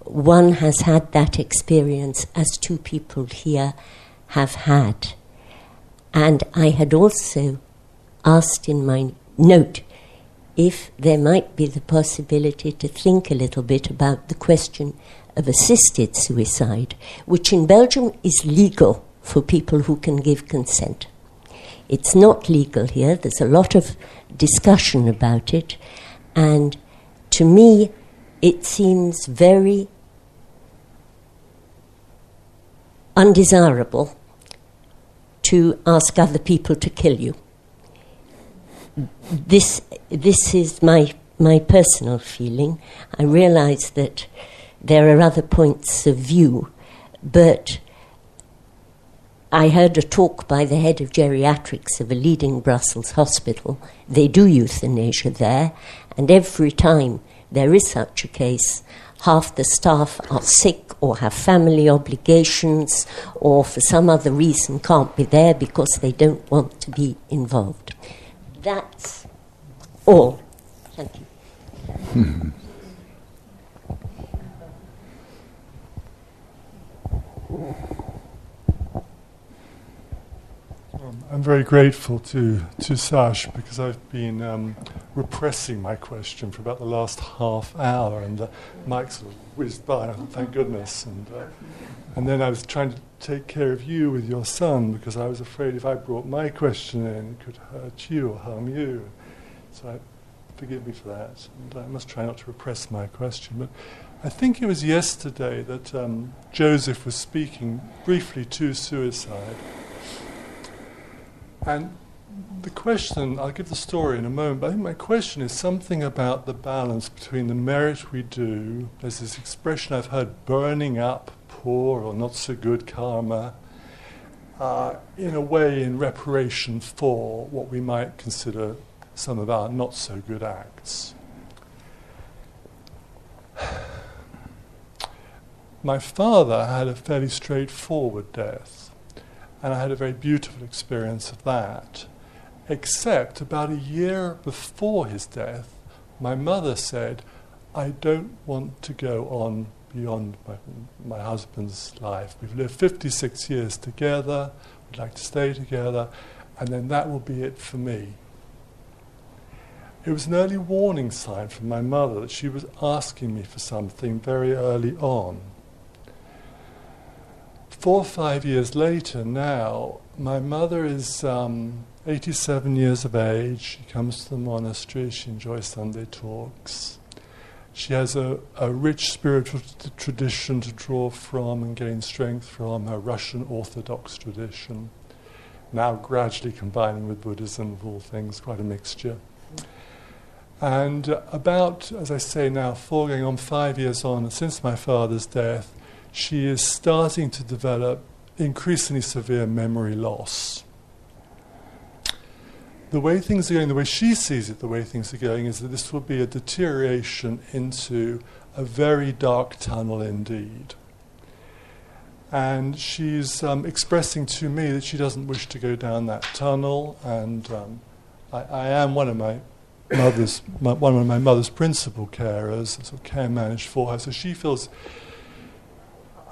one has had that experience, as two people here have had. And I had also asked in my note if there might be the possibility to think a little bit about the question of assisted suicide, which in Belgium is legal for people who can give consent. It's not legal here, there's a lot of discussion about it, and to me, it seems very undesirable to ask other people to kill you. This, this is my, my personal feeling. I realize that there are other points of view, but I heard a talk by the head of geriatrics of a leading Brussels hospital. They do euthanasia there, and every time there is such a case, half the staff are sick or have family obligations or for some other reason can't be there because they don't want to be involved. That's all. Thank you. I'm very grateful to, to Sash because I've been um, repressing my question for about the last half hour, and the mic sort of whizzed by, thank goodness. And, uh, and then I was trying to take care of you with your son because I was afraid if I brought my question in, it could hurt you or harm you. So forgive me for that. And I must try not to repress my question. But I think it was yesterday that um, Joseph was speaking briefly to suicide. And the question, I'll give the story in a moment, but I think my question is something about the balance between the merit we do. There's this expression I've heard burning up poor or not so good karma, uh, in a way, in reparation for what we might consider some of our not so good acts. my father had a fairly straightforward death, and I had a very beautiful experience of that. Except about a year before his death, my mother said, I don't want to go on beyond my, my husband's life. We've lived 56 years together, we'd like to stay together, and then that will be it for me. It was an early warning sign from my mother that she was asking me for something very early on. Four or five years later, now, my mother is um, 87 years of age. She comes to the monastery, she enjoys Sunday talks. She has a, a rich spiritual t- tradition to draw from and gain strength from, her Russian Orthodox tradition, now gradually combining with Buddhism, of all things, quite a mixture. And about, as I say now, four going on five years on, since my father's death, she is starting to develop increasingly severe memory loss. The way things are going, the way she sees it, the way things are going, is that this will be a deterioration into a very dark tunnel indeed. And she's um, expressing to me that she doesn't wish to go down that tunnel, and um, I, I am one of my mother's my, one of my mother's principal carers, sort of care managed for her. So she feels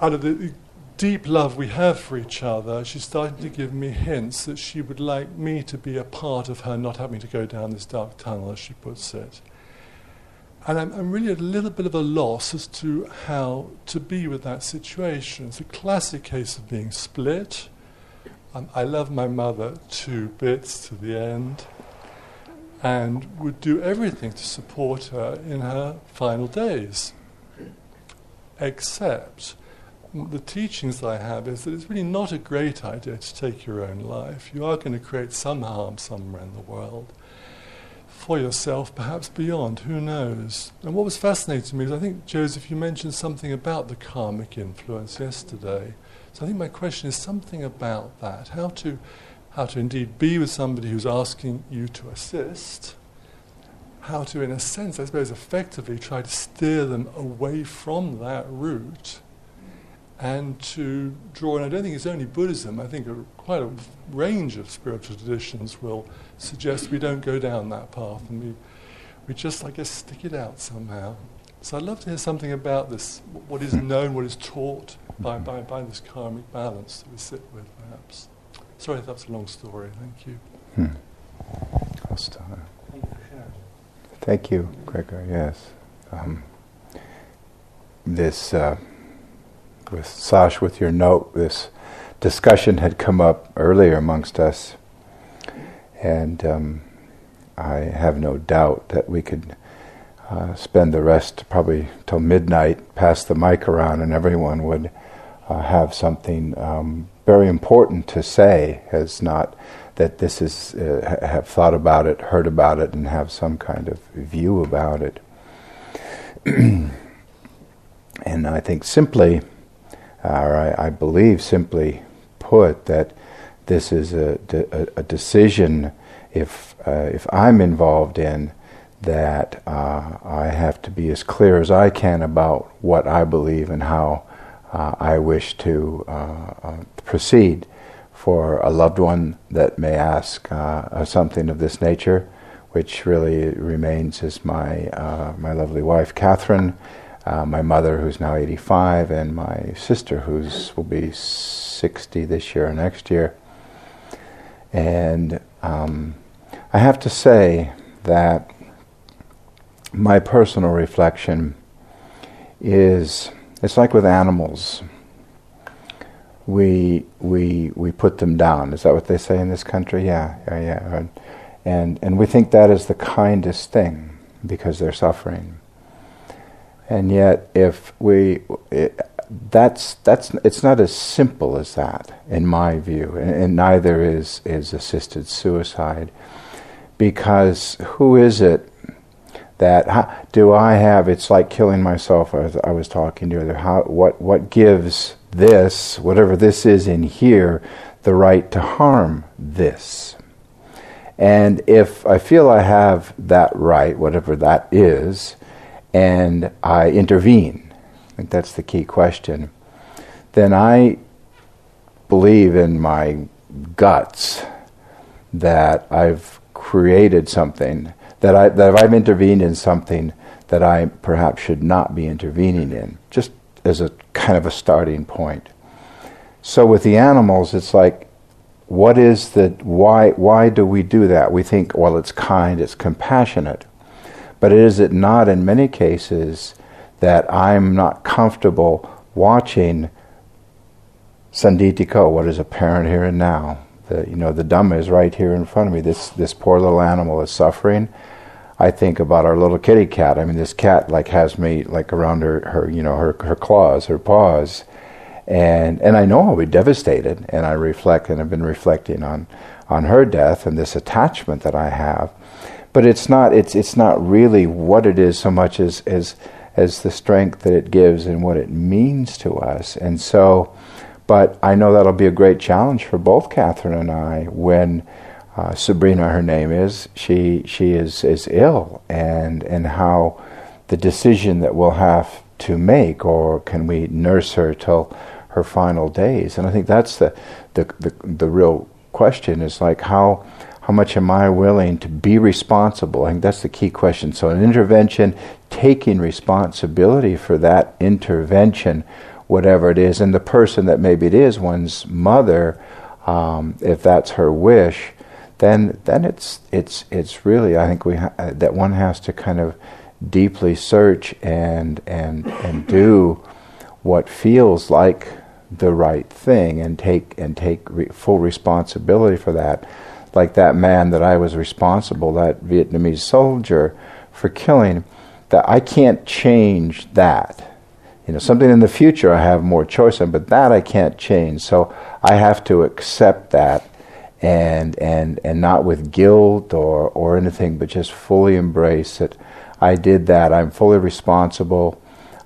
out of the deep love we have for each other, she's starting to give me hints that she would like me to be a part of her not having to go down this dark tunnel, as she puts it. And I'm, I'm really at a little bit of a loss as to how to be with that situation. It's a classic case of being split. Um, I love my mother to bits to the end and would do everything to support her in her final days. Except the teachings I have is that it's really not a great idea to take your own life. You are going to create some harm somewhere in the world. For yourself, perhaps beyond, who knows? And what was fascinating to me is I think, Joseph, you mentioned something about the karmic influence yesterday. So I think my question is something about that. How to how to indeed be with somebody who's asking you to assist, how to, in a sense, I suppose, effectively try to steer them away from that route and to draw, and I don't think it's only Buddhism, I think a, quite a range of spiritual traditions will suggest we don't go down that path and we, we just, I guess, stick it out somehow. So I'd love to hear something about this, what is known, what is taught by, by, by this karmic balance that we sit with. Sorry, that's a long story. Thank you. Hmm. I'll start. Thank you for sharing. Thank you, Gregor. Yes. Um, this, uh, with Sash, with your note, this discussion had come up earlier amongst us, and um, I have no doubt that we could uh, spend the rest, probably till midnight, pass the mic around, and everyone would uh, have something um, very important to say has not that this is uh, have thought about it, heard about it, and have some kind of view about it. and I think simply, or I, I, believe simply put, that this is a, a, a decision. If uh, if I'm involved in that, uh, I have to be as clear as I can about what I believe and how uh, I wish to uh, uh, proceed for a loved one that may ask uh, something of this nature, which really remains as my uh, my lovely wife Catherine, uh, my mother who's now 85, and my sister who's will be 60 this year or next year. And um, I have to say that my personal reflection is it's like with animals. We we we put them down. Is that what they say in this country? Yeah, yeah, yeah. And and we think that is the kindest thing because they're suffering. And yet, if we, it, that's that's it's not as simple as that, in my view, and, and neither is is assisted suicide, because who is it that do I have? It's like killing myself. As I was talking to her, how, what what gives this, whatever this is in here, the right to harm this? And if I feel I have that right, whatever that is, and I intervene, I think that's the key question, then I believe in my guts that I've created something, that, I, that I've intervened in something that I perhaps should not be intervening in, just as a kind of a starting point. So with the animals, it's like, what is the why? Why do we do that? We think, well, it's kind, it's compassionate, but is it not in many cases that I'm not comfortable watching sandiṭṭhiko, what is apparent here and now? The, you know, the Dhamma is right here in front of me. This this poor little animal is suffering. I think about our little kitty cat. I mean, this cat like has me like around her, her you know, her, her claws, her paws, and and I know I'll be devastated. And I reflect, and I've been reflecting on on her death and this attachment that I have. But it's not it's it's not really what it is so much as as as the strength that it gives and what it means to us. And so, but I know that'll be a great challenge for both Catherine and I when uh, Sabrina, her name is, she she is is ill, and and how the decision that we'll have to make, or can we nurse her till her final days? And I think that's the the the, the real question is like how how much am I willing to be responsible? I think that's the key question. So an intervention, taking responsibility for that intervention, whatever it is, and the person that maybe it is one's mother, um, if that's her wish then then it's it's it's really I think we ha- that one has to kind of deeply search and and and do what feels like the right thing and take and take re- full responsibility for that. Like that man that I was responsible that Vietnamese soldier for killing that I can't change that you know something in the future I have more choice in but that I can't change so I have to accept that and and and not with guilt or or anything, but just fully embrace it. I did that. I'm fully responsible.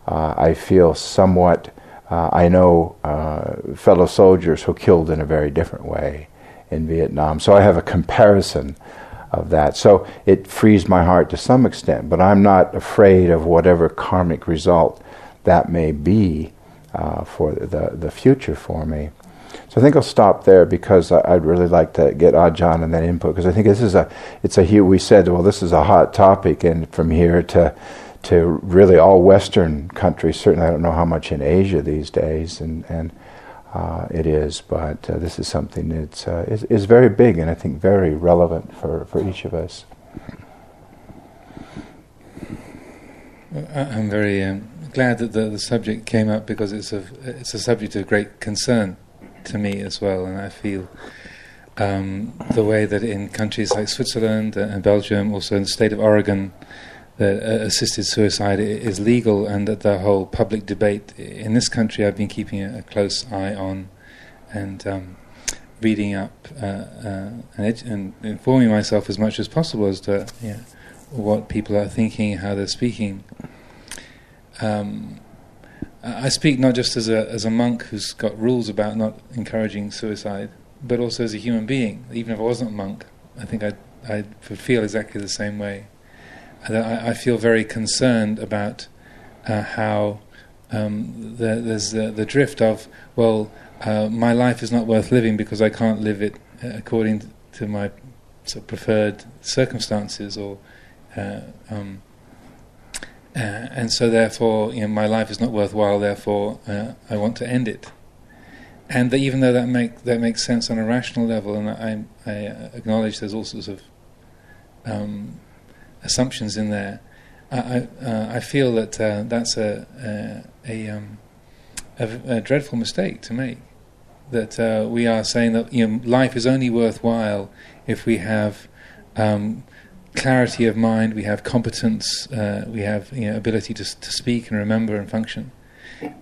Uh, I feel somewhat. Uh, I know uh, fellow soldiers who killed in a very different way in Vietnam, so I have a comparison of that. So it frees my heart to some extent, but I'm not afraid of whatever karmic result that may be uh, for the the future for me. So I think I'll stop there because I, would really like to get Ajahn and that input because I think this is a it's a we said well this is a hot topic and from here to to really all Western countries certainly I don't know how much in Asia these days and and uh, it is but uh, this is something that's uh, is, is very big and I think very relevant for, for each of us. I'm very um, glad that the, the subject came up because it's a it's a subject of great concern to me as well, and I feel um, the way that in countries like Switzerland and Belgium, also in the state of Oregon, that uh, assisted suicide is legal, and that the whole public debate in this country I've been keeping a, close eye on, and um, reading up uh, uh, and, and, informing myself as much as possible as to yeah, what people are thinking, how they're speaking. Um, I speak not just as a as a monk who's got rules about not encouraging suicide, but also as a human being. Even if I wasn't a monk, I think I I would feel exactly the same way. I, I feel very concerned about uh, how um, the, there's the, the, drift of well, uh, my life is not worth living because I can't live it uh, according to my sort of preferred circumstances or. Uh, um, uh, and so, therefore, you know, my life is not worthwhile. Therefore, uh, I want to end it. And even though that make that makes sense on a rational level, and I, I acknowledge there's all sorts of um, assumptions in there, I uh, I feel that uh, that's a a, um, a, a, dreadful mistake to make. That uh, we are saying that you know, life is only worthwhile if we have um, clarity of mind, we have competence, uh, we have you know, ability to, to speak and remember and function.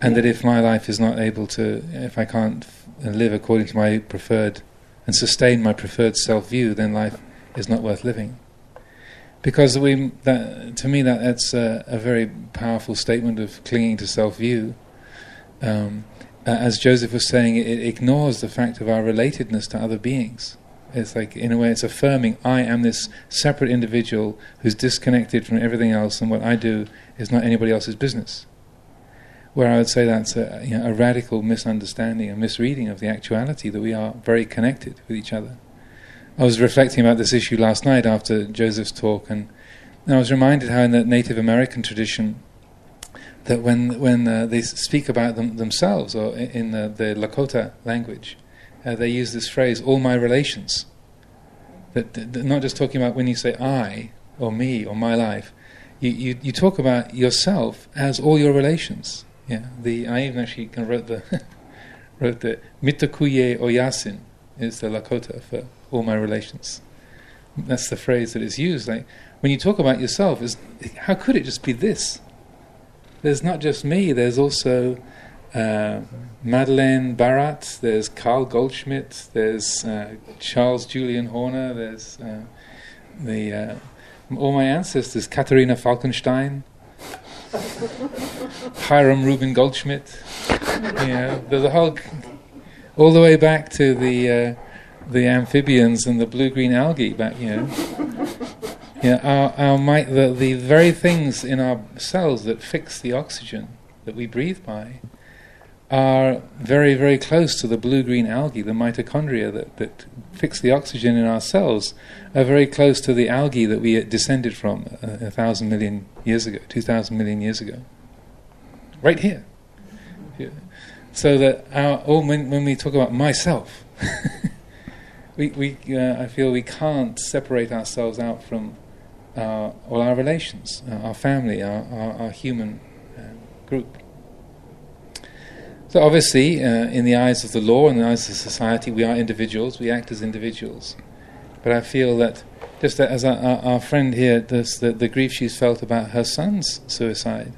And that if my life is not able to, if I can't live according to my preferred and sustain my preferred self view, then life is not worth living. Because we, that, to me, that, that's a, a very powerful statement of clinging to self view. Um, as Joseph was saying, it ignores the fact of our relatedness to other beings. It's like, in a way, it's affirming I am this separate individual who's disconnected from everything else, and what I do is not anybody else's business. where I would say that's a, you know, a radical misunderstanding, a misreading of the actuality that we are very connected with each other. I was reflecting about this issue last night after Joseph's talk, and, and I was reminded how in the Native American tradition, that when when uh, they speak about them themselves, or in uh, the Lakota language, uh, they use this phrase "all my relations." That, that, not just talking about when you say "I" or "me" or "my life," you, you, you talk about yourself as all your relations. Yeah, the I even actually kind of wrote the wrote the mitakuye oyasin is the Lakota for all my relations. That's the phrase that is used. Like when you talk about yourself, is how could it just be this? There's not just me. There's also uh, Madeleine Barat. There's Carl Goldschmidt. There's uh, Charles Julian Horner. There's uh, the uh, all my ancestors: Katharina Falkenstein, Hiram Rubin Goldschmidt. You know, whole all the way back to the uh, the amphibians and the blue-green algae. Back, you know. Yeah, our, our mi- the, the very things in our cells that fix the oxygen that we breathe by are very, very close to the blue green algae, the mitochondria that, that fix the oxygen in our cells, are very close to the algae that we descended from a, a thousand million years ago, two thousand million years ago. Right here. Yeah. So that our, oh, when, when we talk about myself, we, we, uh, I feel we can't separate ourselves out from uh, all our relations, uh, our family, our, our, our human uh, group. So, obviously, uh, in the eyes of the law and in the eyes of society, we are individuals, we act as individuals. But I feel that, just as our, our friend here, this, the, the grief she's felt about her son's suicide,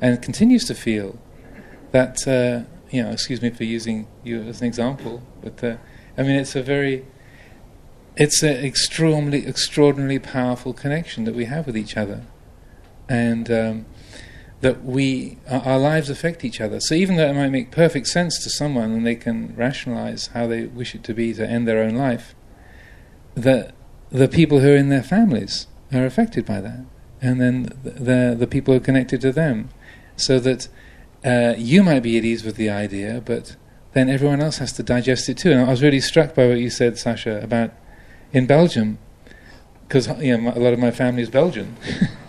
and continues to feel that, uh, you know, excuse me for using you as an example, but uh, I mean, it's a very it's an extraordinarily, extraordinarily powerful connection that we have with each other, and um, that we our, lives affect each other. So even though it might make perfect sense to someone, and they can rationalize how they wish it to be to end their own life, that the people who are in their families are affected by that, and then the the people who are connected to them, so that uh, you might be at ease with the idea, but then everyone else has to digest it too. And I was really struck by what you said, Sasha, about in Belgium, because you know, a lot of my family is Belgian,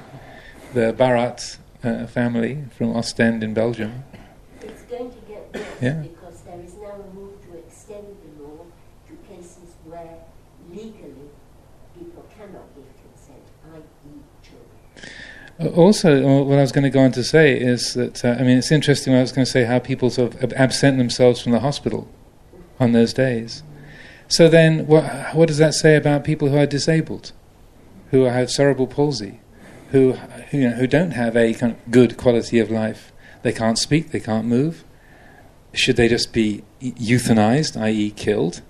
the Barat uh, family from Ostend in Belgium. It's going to get worse yeah. because there is now a move to extend the law to cases where legally people cannot give consent, i.e., children. Uh, also, uh, what I was going to go on to say is that uh, I mean it's interesting. I was going to say how people sort of absent themselves from the hospital on those days. So then, what, what does that say about people who are disabled, who have cerebral palsy, who, you know, who don't have a kind of good quality of life? They can't speak, they can't move. Should they just be euthanized, i.e., killed,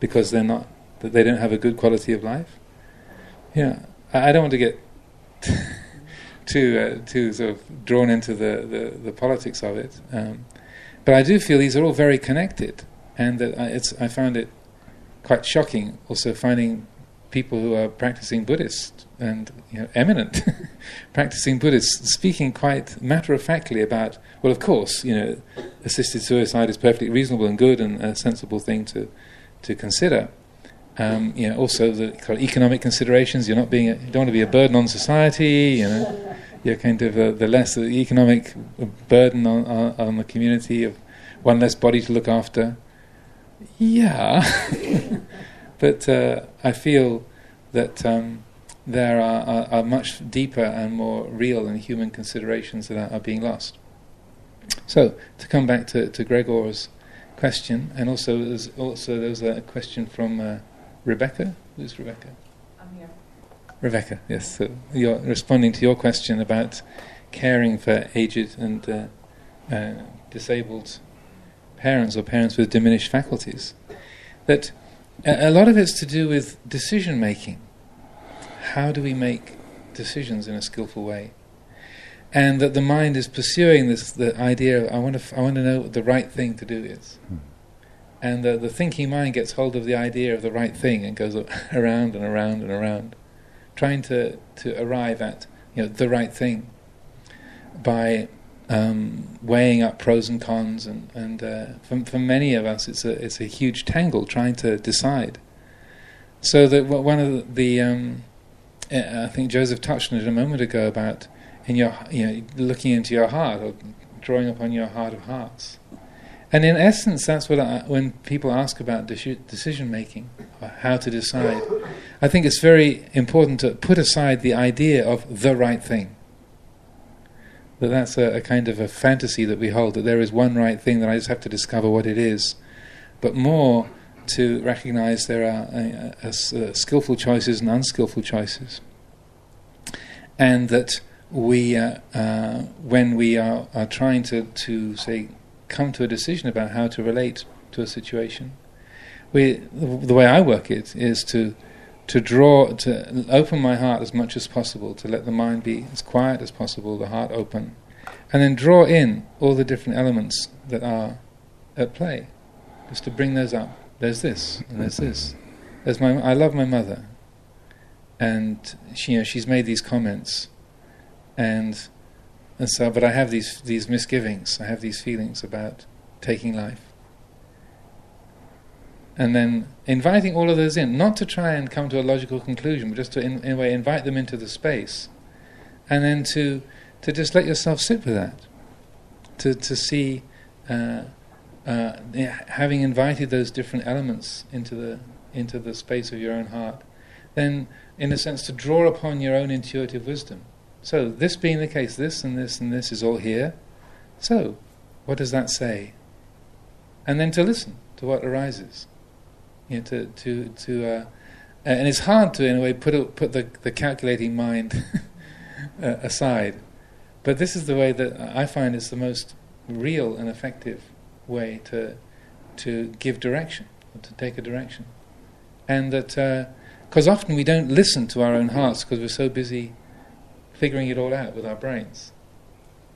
because they're not, that they don't have a good quality of life? Yeah, I, I don't want to get too uh, too sort of drawn into the, the, the politics of it, um, but I do feel these are all very connected, and that I, it's I found it quite shocking also finding people who are practicing Buddhist and you know, eminent practicing Buddhists speaking quite matter of factly about, well, of course, you know, assisted suicide is perfectly reasonable and good and a sensible thing to, to consider. Um, you know, also the economic considerations. You're not being, a, you don't want to be a burden on society. You know, you're kind of uh, the less the economic burden on, on, on the community of one less body to look after. Yeah, but uh, I feel that um, there are, are, are, much deeper and more real and human considerations that are, are, being lost. So, to come back to, to Gregor's question, and also there's also there was a question from uh, Rebecca. Who's Rebecca? I'm here. Rebecca, yes. So you're responding to your question about caring for aged and uh, uh disabled parents or parents with diminished faculties. That a, lot of it's to do with decision making. How do we make decisions in a skillful way? And that the mind is pursuing this the idea of I want to f- I want to know what the right thing to do is. Hmm. And the, the thinking mind gets hold of the idea of the right thing and goes around and around and around, trying to, to arrive at you know the right thing by um, weighing up pros and cons, and and uh, for for many of us, it's a it's a huge tangle trying to decide. So that one of the, the um, I think Joseph touched on it a moment ago about in your you know looking into your heart or drawing upon your heart of hearts. And in essence, that's what I, when people ask about decision making, or how to decide, I think it's very important to put aside the idea of the right thing. That that's a, a kind of a fantasy that we hold, that there is one right thing, that I just have to discover what it is. But more to recognize there are uh, uh, uh, skillful choices and unskillful choices. And that we, uh, when we are, are trying to, to, say, come to a decision about how to relate to a situation. We, the way I work it is to to draw to open my heart as much as possible, to let the mind be as quiet as possible, the heart open, and then draw in all the different elements that are at play, just to bring those up. There's this and there's this. There's my I love my mother, and she, you know she's made these comments, and and so, but I have these these misgivings. I have these feelings about taking life. And then inviting all of those in, not to try and come to a logical conclusion, but just to, in, in a way, invite them into the space, and then to to just let yourself sit with that, to to see. Uh, uh, having invited those different elements into the into the space of your own heart, then in a sense to draw upon your own intuitive wisdom so, this being the case, this and this and this is all here. So, what does that say? And then to listen to what arises. You know, to to to, uh, and it's hard to, in a way, put a, put the the calculating mind aside. But this is the way that I find is the most real and effective way to to give direction, to take a direction, and that because uh, often we don't listen to our own hearts because we're so busy figuring it all out with our brains,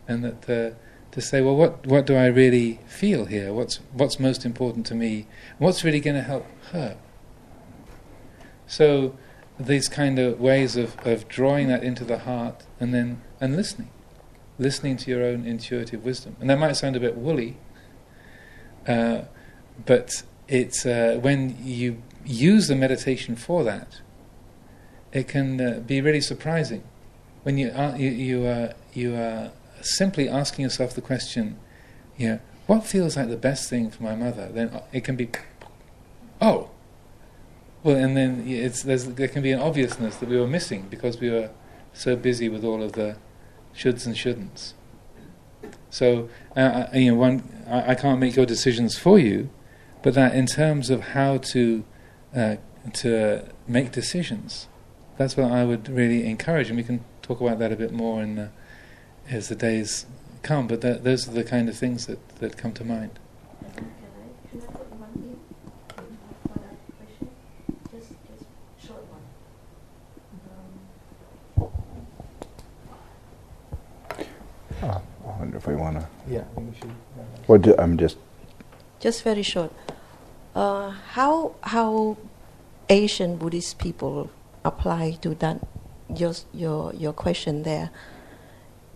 and that uh, to say, well, what what do I really feel here? What's what's most important to me? What's really going to help her? So these kind of ways of, of drawing that into the heart and then and listening, listening to your own intuitive wisdom, and that might sound a bit woolly, uh, but it's uh, when you use the meditation for that, it can uh, be really surprising when you you you are, you are simply asking yourself the question, you know, what feels like the best thing for my mother? Then it can be, oh, well, and then it's there can be an obviousness that we were missing because we were so busy with all of the shoulds and shouldn'ts. So uh, uh, you know, one I, I, can't make your decisions for you, but that in terms of how to uh, to make decisions, that's what I would really encourage, and we can talk about that a bit more in, uh, as the days come. But that, those are the kind of things that, that come to mind. Oh, I wonder if we want to. Yeah, we should. Well, do, I'm just. Just very short. Uh, how how Asian Buddhist people apply to that your your your question there.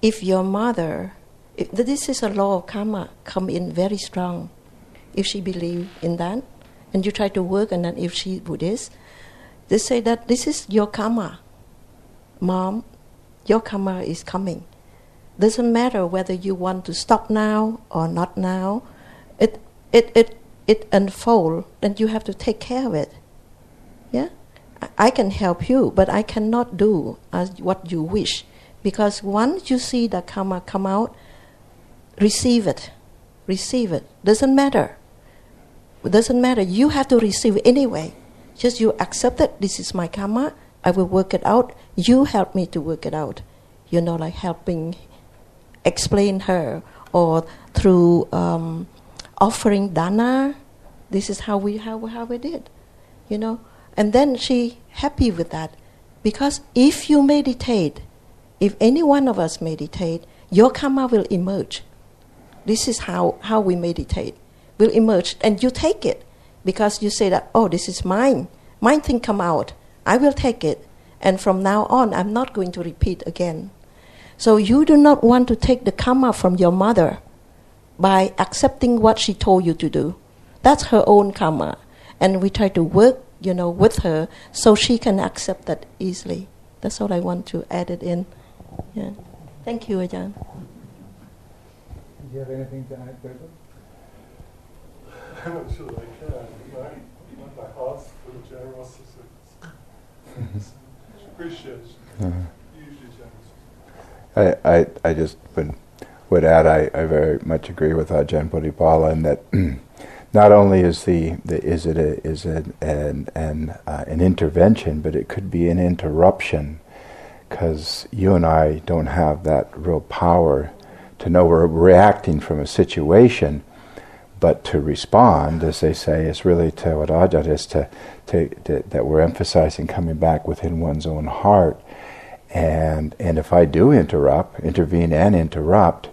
If your mother, if this is a law of karma, come in very strong. If she believe in that, and you try to work on that, if she Buddhist, they say that this is your karma. Mom, your karma is coming. Doesn't matter whether you want to stop now or not now. It it it it unfold, and you have to take care of it. Yeah. I can help you, but I cannot do as what you wish. Because once you see the karma come out, receive it. Receive it. Doesn't matter. It doesn't matter. You have to receive it anyway. Just you accept it. This is my karma. I will work it out. You help me to work it out. You know, like helping explain her or through um, offering dana. This is how we how, how we did. You know, and then she happy with that. Because if you meditate, if any one of us meditate, your karma will emerge. This is how, how we meditate. Will emerge and you take it. Because you say that, oh, this is mine. Mine thing come out. I will take it. And from now on, I'm not going to repeat again. So you do not want to take the karma from your mother by accepting what she told you to do. That's her own karma. And we try to work, you know, with her so she can accept that easily. That's all I want to add it in. Yeah. Thank you, Ajahn. Do you have anything to add, Gregor? I'm not sure I can. My, my heart's full of generosity. Appreciation. Uh-huh. Usually generous. I, I, I just would, would add, I, I very much agree with Ajahn Bodhipala in that not only is the, the is it a, is it an an, uh, an intervention, but it could be an interruption, because you and I don't have that real power to know we're reacting from a situation, but to respond, as they say, is really to what Ajahn is to, to, to that we're emphasizing coming back within one's own heart, and and if I do interrupt, intervene and interrupt,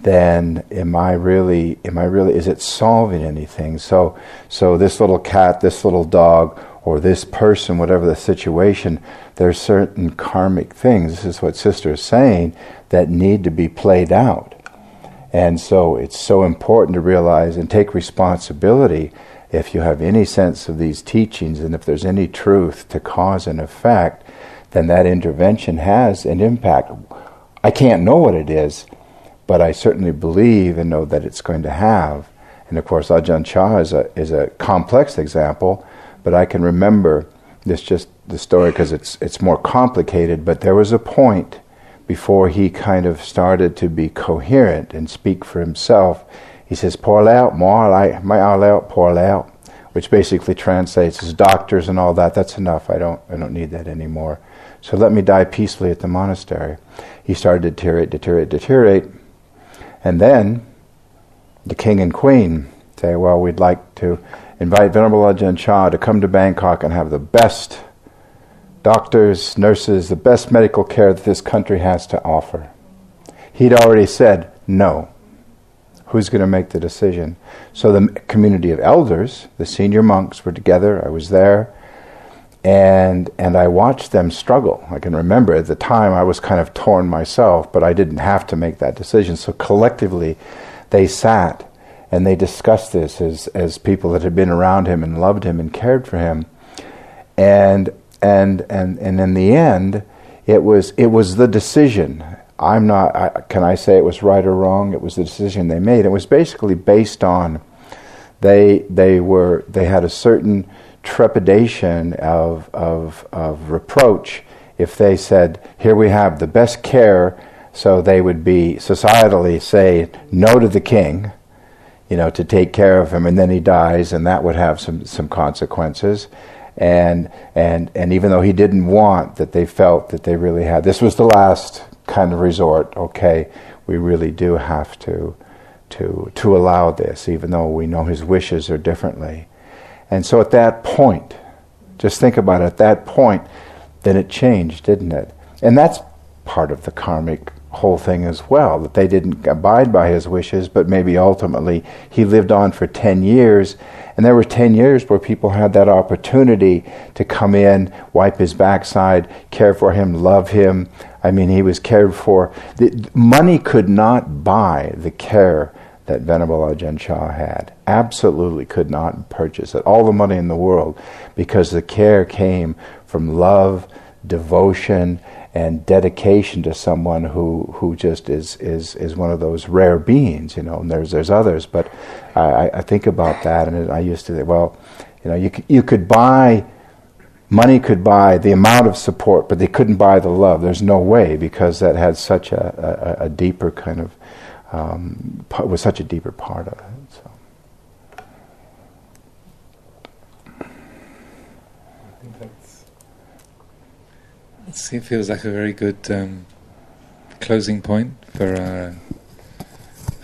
then am I really am I really is it solving anything? So so this little cat, this little dog, or this person, whatever the situation, there's certain karmic things. This is what Sister is saying that need to be played out. And so it's so important to realize and take responsibility if you have any sense of these teachings and if there's any truth to cause and effect, then that intervention has an impact. I can't know what it is, but I certainly believe and know that it's going to have. And of course, Ajahn Chah is a, is a complex example, but I can remember this just the story because it's, it's more complicated, but there was a point before he kind of started to be coherent and speak for himself. He says, Pour out, more, my out, pour out, which basically translates as doctors and all that. That's enough. I don't, I don't need that anymore. So let me die peacefully at the monastery. He started to deteriorate, deteriorate, deteriorate. And then the king and queen say, Well, we'd like to invite Venerable Ajahn Chah to come to Bangkok and have the best doctors, nurses, the best medical care that this country has to offer. He'd already said no. Who's going to make the decision? So the community of elders, the senior monks, were together. I was there. And, and I watched them struggle. I can remember at the time I was kind of torn myself, but I didn't have to make that decision. So collectively, they sat and they discussed this as, as people that had been around him and loved him and cared for him. And and and and in the end, it was it was the decision. I'm not. I, can I say it was right or wrong? It was the decision they made. It was basically based on they they were they had a certain trepidation of of of reproach if they said, "Here we have the best care." So they would be societally say no to the king, you know, to take care of him, and then he dies, and that would have some some consequences. And and and even though he didn't want that they felt that they really had this was the last kind of resort okay we really do have to to to allow this even though we know his wishes are differently. And so at that point just think about it at that point then it changed didn't it? And that's part of the karmic whole thing as well that they didn't abide by his wishes but maybe ultimately he lived on for 10 years and there were 10 years where people had that opportunity to come in, wipe his backside, care for him, love him. I mean, he was cared for. The, money could not buy the care that Venerable Ajahn Chah had. Absolutely could not purchase it. All the money in the world because the care came from love, devotion, and dedication to someone who, who just is, is, is one of those rare beings, you know, and there's, there's others, but I, I think about that and I used to think, well, you know, you, you could buy, money could buy the amount of support, but they couldn't buy the love. There's no way because that had such a, a, a deeper kind of, um, was such a deeper part of it. It feels like a very good um, closing point for our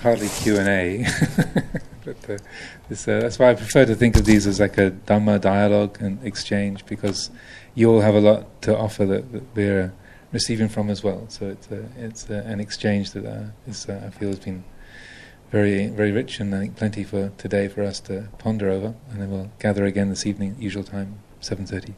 hardly Q and A, but uh, uh, that's why I prefer to think of these as like a dhamma dialogue and exchange because you all have a lot to offer that, that we're receiving from as well. So it's uh, it's uh, an exchange that uh, is, uh, I feel has been very very rich and I think plenty for today for us to ponder over. And then we'll gather again this evening, usual time, seven thirty.